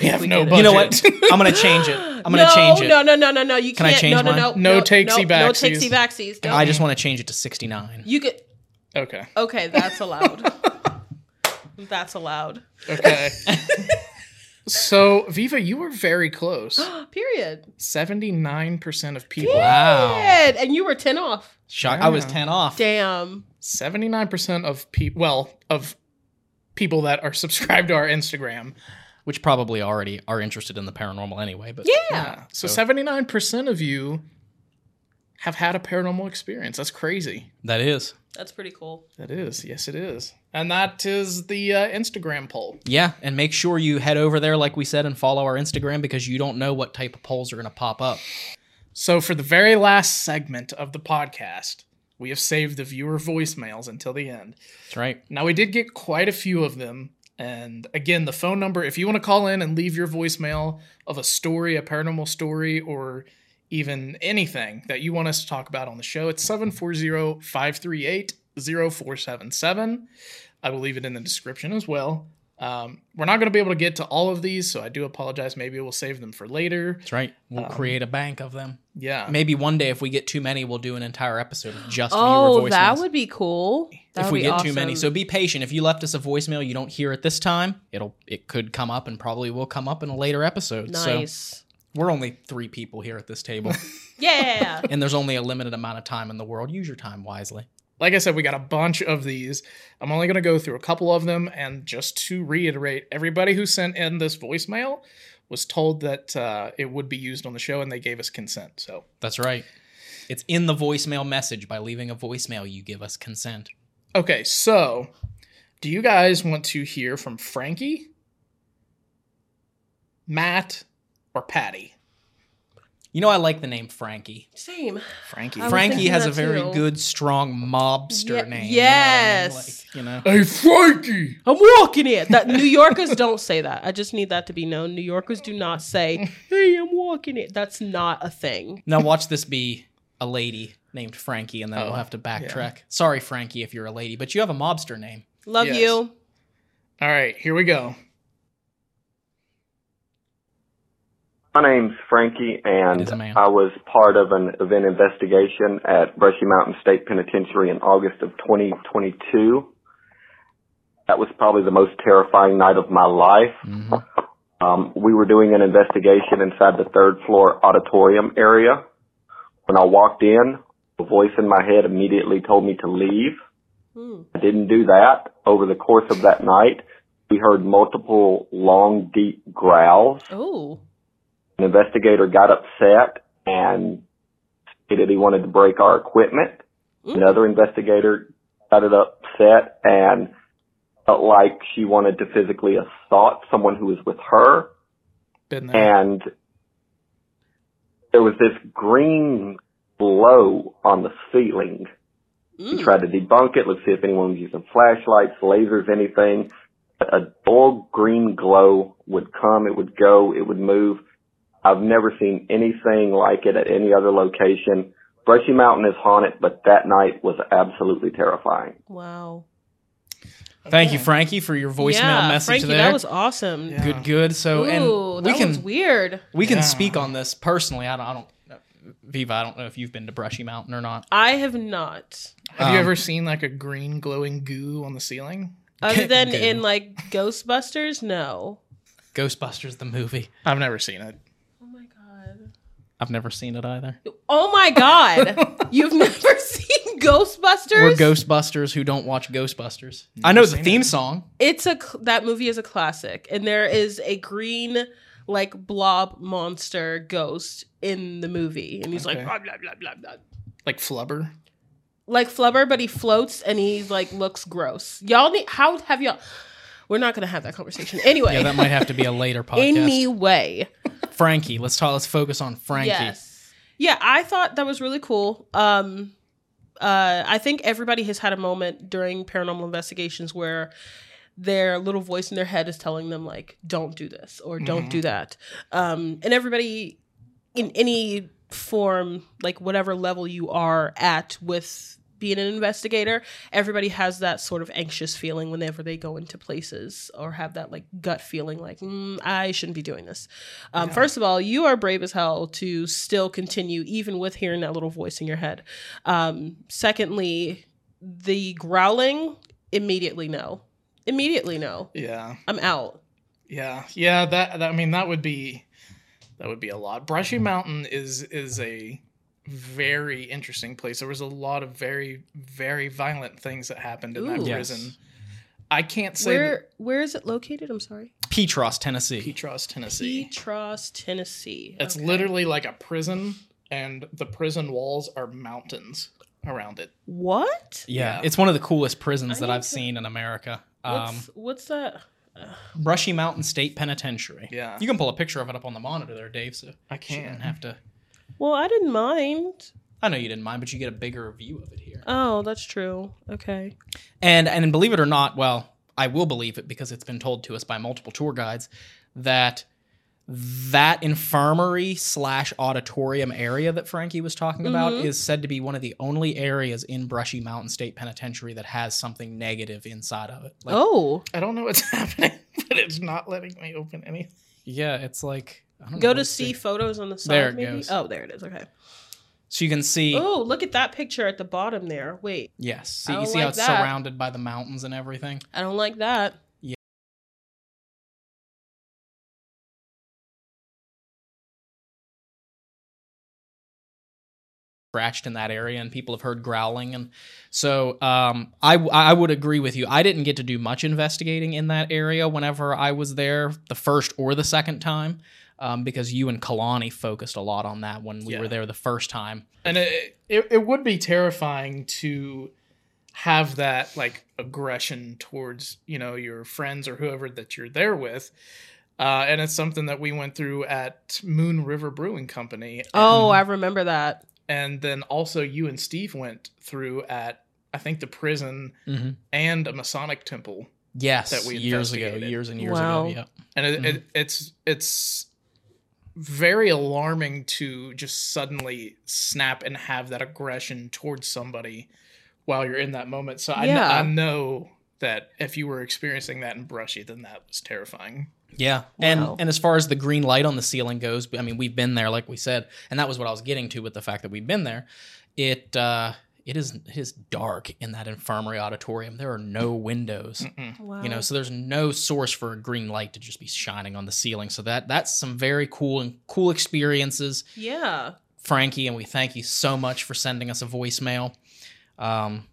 We have we no budget. You know what? I'm gonna change it. I'm gonna change it. no, no, no, no, no. Can I change it. No, no, no, no, no. You Can I can't. change no, no, no, mine? no, No takesy no, No backsies. takesy backsies. No. I just want to change it to 69. You get. Okay. Okay, that's allowed. that's allowed. Okay. so, Viva, you were very close. Period. 79% of people. Wow. Good. And you were ten off. Shock. I was Yeah. 10 off. Damn. 79% of people, well, of people that are subscribed to our Instagram. Which probably already are interested in the paranormal anyway. But Yeah. Yeah. So, So- 79% of you have had a paranormal experience. That's crazy. that is. That's pretty cool. That is. Yes, it is. And that is the uh, Instagram poll. Yeah. And make sure you head over there, like we said, and follow our Instagram because you don't know what type of polls are going to pop up. So, for the very last segment of the podcast, we have saved the viewer voicemails until the end. That's right. Now, we did get quite a few of them. And again, the phone number, if you want to call in and leave your voicemail of a story, a paranormal story, or even anything that you want us to talk about on the show, it's 740 538 0477. I will leave it in the description as well. Um, we're not going to be able to get to all of these, so I do apologize. Maybe we'll save them for later. That's right. We'll create a bank of them. Yeah. Maybe one day, if we get too many, we'll do an entire episode of just Oh, viewer voicemails. that would be cool. That if we get awesome. too many. So be patient. If you left us a voicemail you don't hear it this time, it'll it could come up and probably will come up in a later episode. So nice. we're only three people here at this table. Yeah. and there's only a limited amount of time in the world. Use your time wisely. like I said, we got a bunch of these. I'm only going to go through a couple of them. And just to reiterate, everybody who sent in this voicemail was told that uh, it would be used on the show and they gave us consent. So, That's right. It's in the voicemail message. By leaving a voicemail, you give us consent. okay. So, do you guys want to hear from Frankie, Matt, or Patty? You know, I like the name Frankie. Same. Frankie. I was Frankie thinking has a that very too. good, strong mobster Ye- name. yes. You know, what I mean? Like, Hey, Frankie. I'm walking it. That New Yorkers don't say that. I just need that to be known. New Yorkers do not say, "Hey, I'm walking it." That's not a thing. Now watch this be a lady named Frankie, and then Oh, we'll have to backtrack. Sorry, Frankie, if you're a lady, but you have a mobster name. Love Yes. you. All right, here we go. My name's Frankie, and is a man. I was part of an event investigation at Brushy Mountain State Penitentiary in August of 2022. That was probably the most terrifying night of my life. Mhm. Um, we were doing an investigation inside the third floor auditorium area. When I walked in, a voice in my head immediately told me to leave. Hmm. I didn't do that. Over the course of that night, we heard multiple long, deep growls. Oh. An investigator got upset and stated he wanted to break our equipment. Mm. Another investigator got it upset and felt like she wanted to physically assault someone who was with her. There. And there was this green glow on the ceiling. We Mm. tried to debunk it. Let's see if anyone was using flashlights, lasers, anything. A dull green glow would come, it would go, it would move. I've never seen anything like it at any other location. Brushy Mountain is haunted, but that night was absolutely terrifying. Wow. Thank you, Frankie, for your voicemail yeah, message Frankie, there. that was awesome. Yeah. Good, good. So, Ooh, and we that can was weird. we can Yeah. speak on this personally. I don't, I don't, Viva. I don't know if you've been to Brushy Mountain or not. I have not. Have you um, ever seen like a green glowing goo on the ceiling? Other than in like Ghostbusters, no. Ghostbusters the movie. I've never seen it. My god. I've never seen it either. Oh my god. You've never seen Ghostbusters? We're Ghostbusters who don't watch Ghostbusters. I know the seen theme it. song. It's a that movie is a classic, and there is a green like blob monster ghost in the movie, and he's Okay. like blah blah blah blah blah. Like Flubber. Like Flubber, but he floats and he like looks gross. Y'all need how have y'all? We're not gonna have that conversation anyway. Yeah, that might have to be a later podcast. anyway, Frankie. Let's talk. Let's focus on Frankie. yes, yeah, I thought that was really cool. Um, uh, I think everybody has had a moment during paranormal investigations where their little voice in their head is telling them like don't do this or don't do that um and everybody in any form like whatever level you are at with being an investigator everybody has that sort of anxious feeling whenever they go into places or have that like gut feeling like mm, i shouldn't be doing this um, first of all you are brave as hell to still continue even with hearing that little voice in your head um, secondly the growling immediately no immediately no Yeah. i'm out Yeah. Yeah, that, that I mean that would be that would be a lot. Brushy Mountain is is a very interesting place. There was a lot of very very violent things that happened in that Ooh. Yes. prison. I can't say where where is it located i'm sorry Petros, Tennessee. Petros, Tennessee. petros tennessee It's Okay. literally like a prison and the prison walls are mountains around it. what yeah, Yeah. it's one of the coolest prisons I that I've to- seen in America. Um, what's, what's that Brushy Mountain State Penitentiary. Yeah. You can pull a picture of it up on the monitor there, Dave. So I can't. don't have to. Well i didn't mind I know you didn't mind, but you get a bigger view of it here. oh that's true okay And and believe it or not, well, I will believe it because it's been told to us by multiple tour guides that that infirmary slash auditorium area that Frankie was talking about Mhm. is said to be one of the only areas in Brushy Mountain State Penitentiary that has something negative inside of it. Like, oh I don't know what's happening, but it's not letting me open anything. yeah, it's like I don't know go to see photos on the side There it maybe goes. oh there it is okay So you can see. oh look at that picture at the bottom there wait Yes, see, you don't see how it's that. surrounded by the mountains and everything. i don't like that Yeah. scratched in that area and people have heard growling and so um, I, I would agree with you i didn't get to do much investigating in that area whenever i was there the first or the second time um, because you and kalani focused a lot on that when we Yeah. were there the first time And it, it it would be terrifying to have that like aggression towards, you know, your friends or whoever that you're there with. Uh, and it's something that we went through at Moon River Brewing Company. Oh, and, I remember that. and then also you and Steve went through at I think the prison Mhm. and a Masonic temple. Yes, That we years ago, years and years Wow. ago. Yeah. and it, it, it's it's very alarming to just suddenly snap and have that aggression towards somebody while you're in that moment. So I, kn- Yeah. I know that if you were experiencing that in Brushy, then that was terrifying. Yeah, Wow. and and as far as the green light on the ceiling goes, I mean, we've been there, like we said, and that was what I was getting to with the fact that we've been there. It uh, it is it is dark in that infirmary auditorium. There are no windows, Wow. you know, so there's no source for a green light to just be shining on the ceiling. So that that's some very cool and cool experiences, yeah. Frankie, and we thank you so much for sending us a voicemail. Um,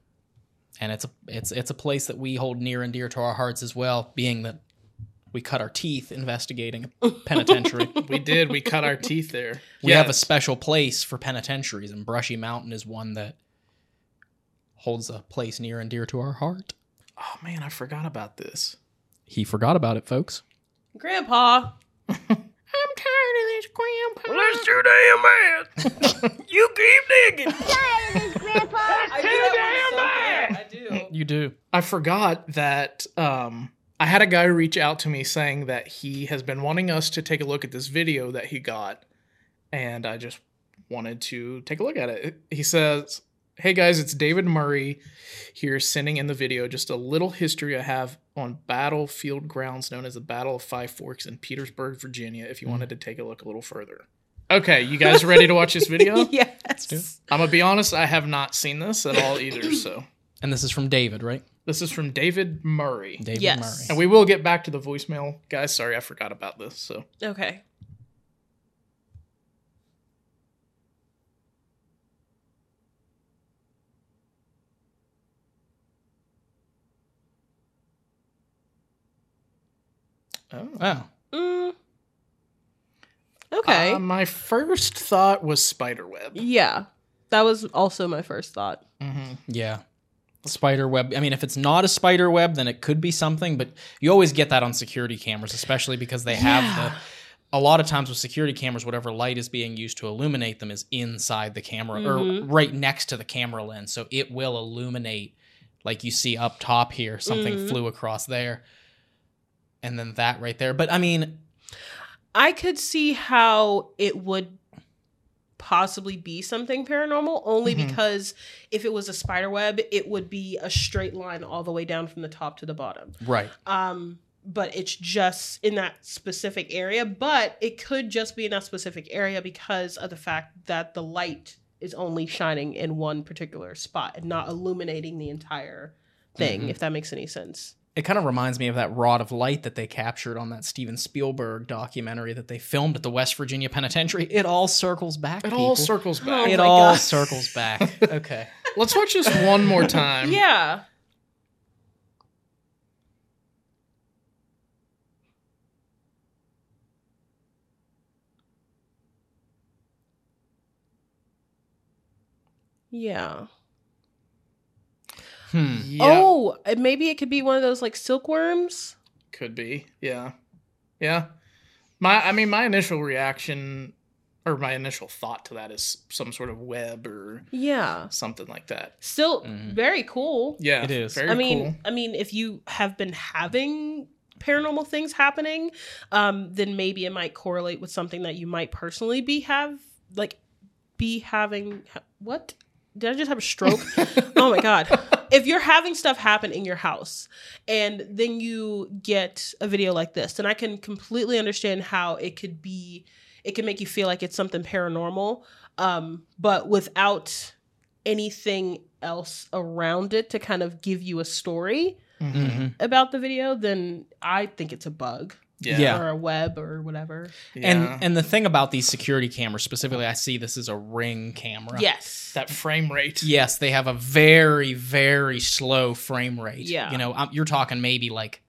and it's a it's it's a place that we hold near and dear to our hearts as well, being that we cut our teeth investigating a penitentiary. We did. We cut our teeth there. we Yeah, have a special place for penitentiaries, and Brushy Mountain is one that holds a place near and dear to our heart. Oh man, I forgot about this. He forgot about it, folks. Grandpa. I'm tired of this, Grandpa. That's too damn bad. you keep digging. I do that one so good. I do. You do. I forgot that um, I had a guy reach out to me saying that he has been wanting us to take a look at this video that he got, and I just wanted to take a look at it. He says, Hey guys, it's David Murray here sending in the video just a little history I have on battlefield grounds known as the Battle of Five Forks in Petersburg, Virginia, if you mm-hmm. wanted to take a look a little further. Okay, you guys ready to watch this video? yes. I'm gonna be honest, I have not seen this at all either, so And this is from David, right? this is from David Murray. David Yes. Murray. And we will get back to the voicemail, guys. Sorry, I forgot about this. So Okay. Oh. Oh. Mm. Okay. Uh, my first thought was spiderweb. yeah. That was also my first thought. Mm-hmm. Yeah. Spider web. I mean, if it's not a spider web, then it could be something, but you always get that on security cameras, especially because they have the. A lot of times with security cameras, whatever light is being used to illuminate them is inside the camera or right next to the camera lens. So it will illuminate, like you see up top here, something flew across there. And then that right there. But I mean, I could see how it would possibly be something paranormal only Mhm. because if it was a spider web, it would be a straight line all the way down from the top to the bottom. right. Um but it's just in that specific area, but it could just be in that specific area because of the fact that the light is only shining in one particular spot and not illuminating the entire thing, Mhm. if that makes any sense. It kind of reminds me of that rod of light that they captured on that Steven Spielberg documentary that they filmed at the West Virginia Penitentiary. It all circles back. It all people. circles Oh back. It all God. circles back. Okay. Let's watch this one more time. yeah. Yeah. Hmm. Yeah, Oh, maybe it could be one of those like silkworms. could be. Yeah, yeah. My, I mean, my initial reaction or my initial thought to that is some sort of web or Yeah. something like that. Still Mhm. very cool. Yeah, It is. Very I mean, cool. I mean, if you have been having paranormal things happening, um, then maybe it might correlate with something that you might personally be have like be having. What did I just have a stroke? oh my god! If you're having stuff happen in your house and then you get a video like this, then I can completely understand how it could be. It can make you feel like it's something paranormal, um, but without anything else around it to kind of give you a story Mhm. about the video, then I think it's a bug Yeah, Yeah. or a web or whatever. yeah. And and the thing about these security cameras specifically, I see this is a ring camera. Yes. that frame rate. Yes, they have a very very slow frame rate. Yeah. You know, um, you're talking maybe like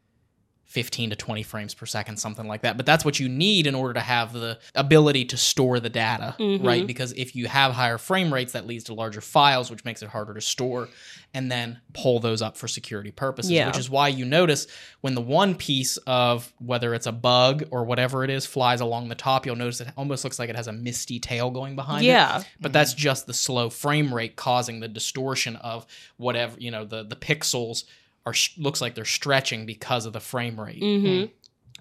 15 to 20 frames per second, something like that. But that's what you need in order to have the ability to store the data, Mm-hmm. right? Because if you have higher frame rates, that leads to larger files, which makes it harder to store and then pull those up for security purposes. Yeah. Which is why you notice when the one piece of whether it's a bug or whatever it is flies along the top, you'll notice it almost looks like it has a misty tail going behind it Yeah. but that's just the slow frame rate causing the distortion of whatever you know the the pixels are sh- looks like they're stretching because of the frame rate. Hmm.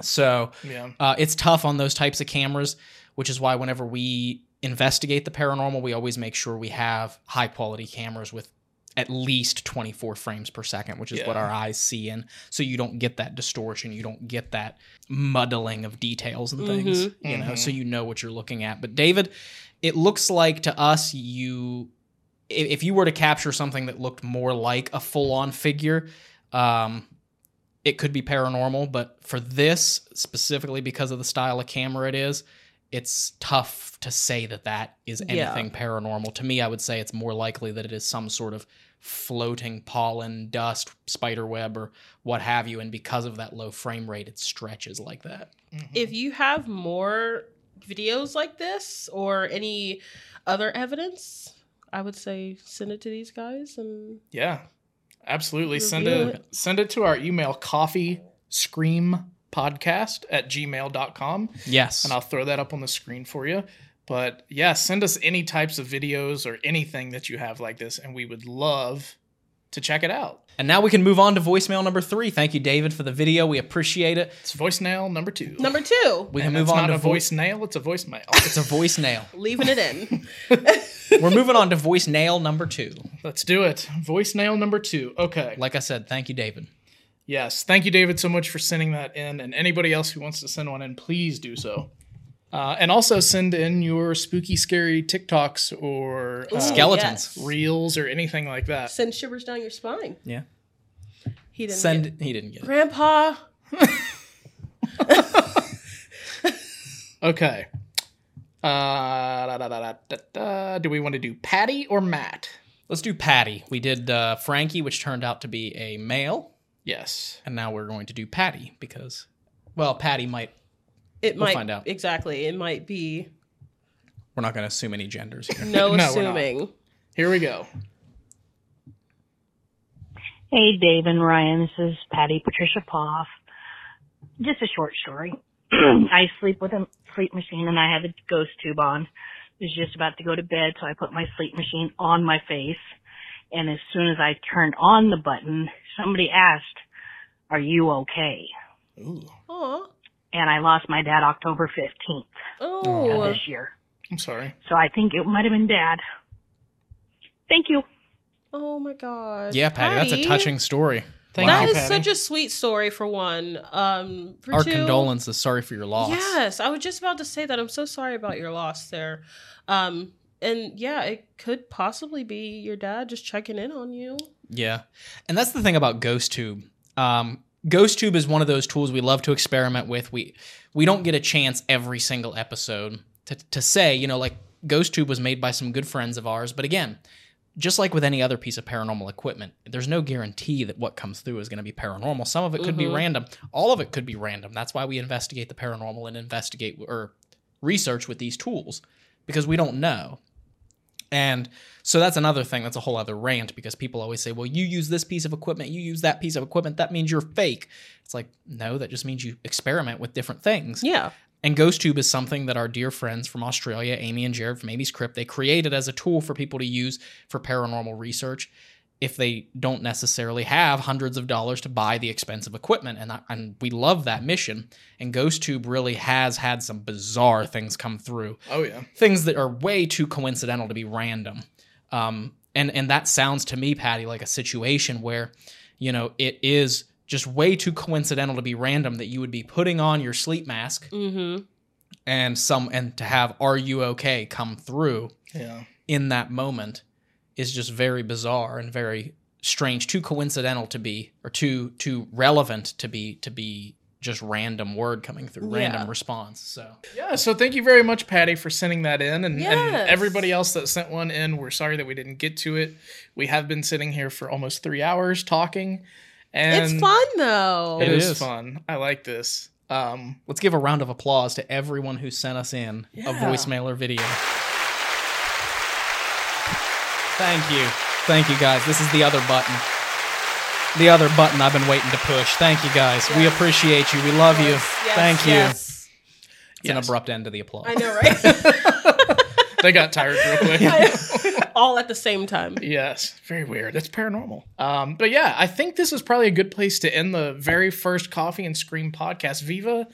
So Yeah. uh, it's tough on those types of cameras which is why whenever we investigate the paranormal we always make sure we have high quality cameras with at least 24 frames per second which is what our eyes see in. So you don't get that distortion you don't get that muddling of details and things you know so you know what you're looking at. But david it looks like to us you i- if you were to capture something that looked more like a full-on figure um it could be paranormal but for this specifically because of the style of camera it is it's tough to say that that is Yeah. anything paranormal. To me i would say it's more likely that it is some sort of floating pollen dust spider web or what have you and because of that low frame rate it stretches like that. If you have more videos like this or any other evidence, I would say send it to these guys and Yeah. Absolutely. Send Review it send it to our email coffee scream podcast at gmail.com yes and I'll throw that up on the screen for you. But yeah, send us any types of videos or anything that you have like this, and we would love to check it out. And now we can move on to voicemail number three thank you david for the video we appreciate it It's voicemail number two. number two, we and can move it's on not to a vo- voice nail, it's a voicemail. it's a voice nail leaving it in. we're moving on to voice nail number two Let's do it. Voicemail number two. Okay. like i said thank you david Yes. Thank you, David, so much for sending that in. And anybody else who wants to send one in, please do so. Uh, and also send in your spooky, scary TikToks or uh, Skeletons. yes. reels or anything like that. Send shivers down your spine. yeah He didn't send get- he didn't get it Grandpa. Okay. Uh, da, da, da, da, da, da. Do we want to do Patty or Matt? let's do patty we did uh, frankie which turned out to be a male Yes. and now we're going to do patty because well patty might It We'll might find out. exactly. It might be we're not going to assume any genders here no, No, assuming. Here we go. Hey, Dave and Ryan. This is Patty Patricia Poff. Just a short story. I sleep with a sleep machine and I have a ghost tube on. I was just about to go to bed, so I put my sleep machine on my face. And as soon as I turned on the button, somebody asked, are you okay? Ooh. Aw. And I lost my dad October 15th of Oh. this year. I'm sorry. So I think it might have been dad. Thank you. Oh my god. yeah patty, that's a touching story Thank That you, is Patty. such a sweet story for one. Um, for our two, condolences sorry for your loss Yes, I was just about to say that. I'm so sorry about your loss there. Um, and yeah, it could possibly be your dad just checking in on you. Yeah. And that's the thing about GhostTube. Um, GhostTube is one of those tools we love to experiment with. We we don't get a chance every single episode to, to say, you know, like GhostTube was made by some good friends of ours. But again, just like with any other piece of paranormal equipment, there's no guarantee that what comes through is going to be paranormal. Some of it could be Mhm. random. All of it could be random. That's why we investigate the paranormal and investigate or research with these tools because we don't know. And so that's another thing. That's a whole other rant because people always say, well, you use this piece of equipment, you use that piece of equipment. That means you're fake. It's like, no, that just means you experiment with different things. Yeah. And GhostTube is something that our dear friends from Australia, Amy and Jared from Amy's Crypt, they created as a tool for people to use for paranormal research if they don't necessarily have hundreds of dollars to buy the expensive equipment. And, I, and we love that mission. And GhostTube really has had some bizarre things come through Oh yeah. things that are way too coincidental to be random. Um, and and that sounds to me, Patty, like a situation where, you know, it is just way too coincidental to be random that you would be putting on your sleep mask Mm-hmm. and some and to have "Are you okay?" come through Yeah. in that moment is just very bizarre and very strange, too coincidental to be or too too relevant to be to be just random word coming through, Yeah. random response. So Yeah, so thank you very much, Patty, for sending that in. And, and everybody else that sent one in, we're sorry that we didn't get to it. We have been sitting here for almost three hours talking, And it's fun though. It It is, is. fun. I like this. Um, Let's give a round of applause to everyone who sent us in a voicemail or video. Thank you. Thank you guys. This is the other button. The other button I've been waiting to push. Thank you guys. We appreciate you. We love you. Yes, yes, Thank you. yes. It's an abrupt end to the applause. I know, right? they got tired real quick. All at the same time. Yes, very weird. It's paranormal. Um, but yeah, I think this is probably a good place to end the very first Coffee and Scream podcast. Viva,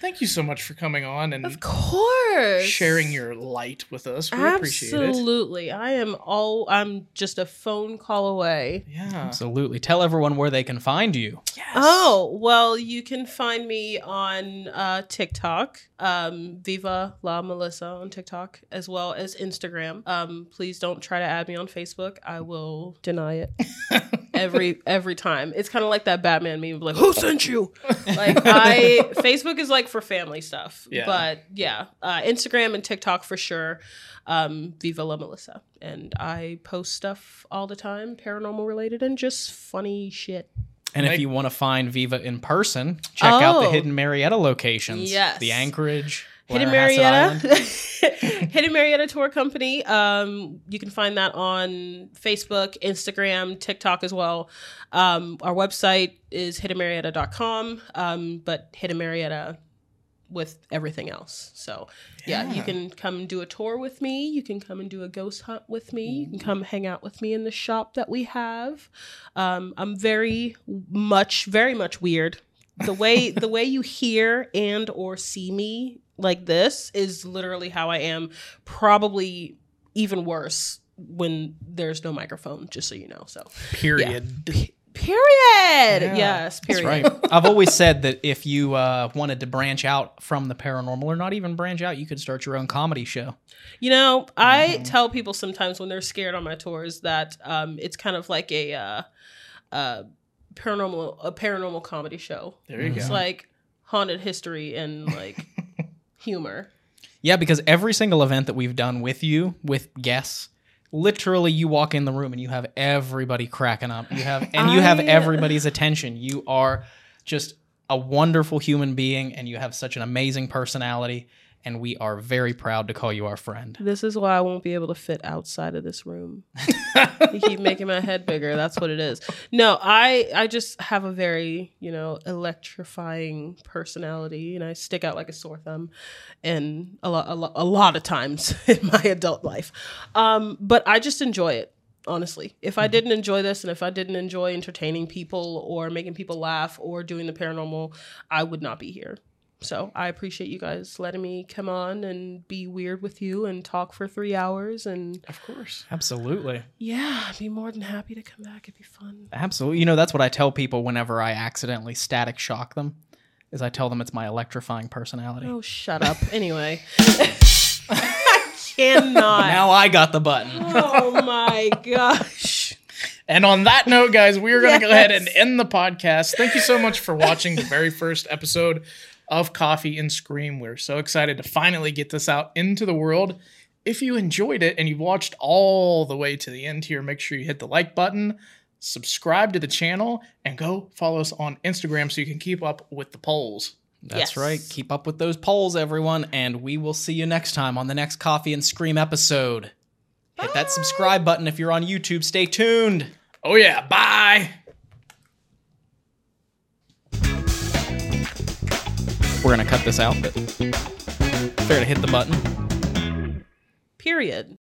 thank you so much for coming on and Of course. sharing your light with us. We appreciate it. Absolutely. I am all I'm just a phone call away. Yeah. Absolutely. Tell everyone where they can find you. Oh, well, you can find me on uh, TikTok, um, Viva La Melissa on TikTok, as well as Instagram. Um, please don't try to add me on Facebook. I will deny it every every time. It's kind of like that Batman meme, of like who sent you? Like I, Facebook is like for family stuff, Yeah. but yeah, uh, Instagram and TikTok for sure. Um, Viva La Melissa, and I post stuff all the time, paranormal related and just funny shit. And if you want to find Viva in person, check out the Oh. Hidden Marietta locations. Yes. The Anchorage. Hidden Marietta, Hidden Marietta Tour Company. Um, you can find that on Facebook, Instagram, TikTok as well. Um, our website is hiddenmarietta.com, um, but Hidden Marietta with everything else. So yeah. you can come do a tour with me. You can come and do a ghost hunt with me. You can come hang out with me in the shop that we have. Um, I'm very much, very much weird. The way the way you hear and or see me like this is literally how I am. Probably even worse when there's no microphone. Just so you know. So Period. Period. Yeah. yes. That's Period. right. I've always said that if you uh, wanted to branch out from the paranormal, or not even branch out, you could start your own comedy show. You know, I Mm-hmm. tell people sometimes when they're scared on my tours that um, it's kind of like a uh, uh, paranormal a paranormal comedy show. There you It's go. like haunted history and like humor. Yeah, because every single event that we've done with you, with guests, literally you walk in the room and you have everybody cracking up. You have and you have I- everybody's attention. You are just a wonderful human being and you have such an amazing personality and we are very proud to call you our friend. This is why I won't be able to fit outside of this room. you keep making my head bigger. That's what it is. No, I I just have a very you know electrifying personality, and I stick out like a sore thumb, and a lot a, lo- a lot of times in my adult life. Um, but I just enjoy it. Honestly, if I didn't enjoy this and if I didn't enjoy entertaining people or making people laugh or doing the paranormal, I would not be here. So I appreciate you guys letting me come on and be weird with you and talk for three hours. And Of course. Absolutely. yeah, I'd be more than happy to come back. It'd be fun. Absolutely. You know, that's what I tell people whenever I accidentally static shock them. Is I tell them it's my electrifying personality. Oh, shut up. Anyway, I cannot. Now I got the button. oh my gosh. And on that note, guys, we are going to go ahead and end the podcast. Thank you so much for watching the very first episode of Coffee and Scream. We're so excited to finally get this out into the world. If you enjoyed it and you watched all the way to the end here, make sure you hit the like button, subscribe to the channel, and go follow us on Instagram so you can keep up with the polls. That's Yes. right. Keep up with those polls, everyone, and we will see you next time on the next Coffee and Scream episode. Hit that subscribe button if you're on YouTube. Stay tuned. Oh, yeah. Bye. We're to cut this out, but fair to hit the button. Period.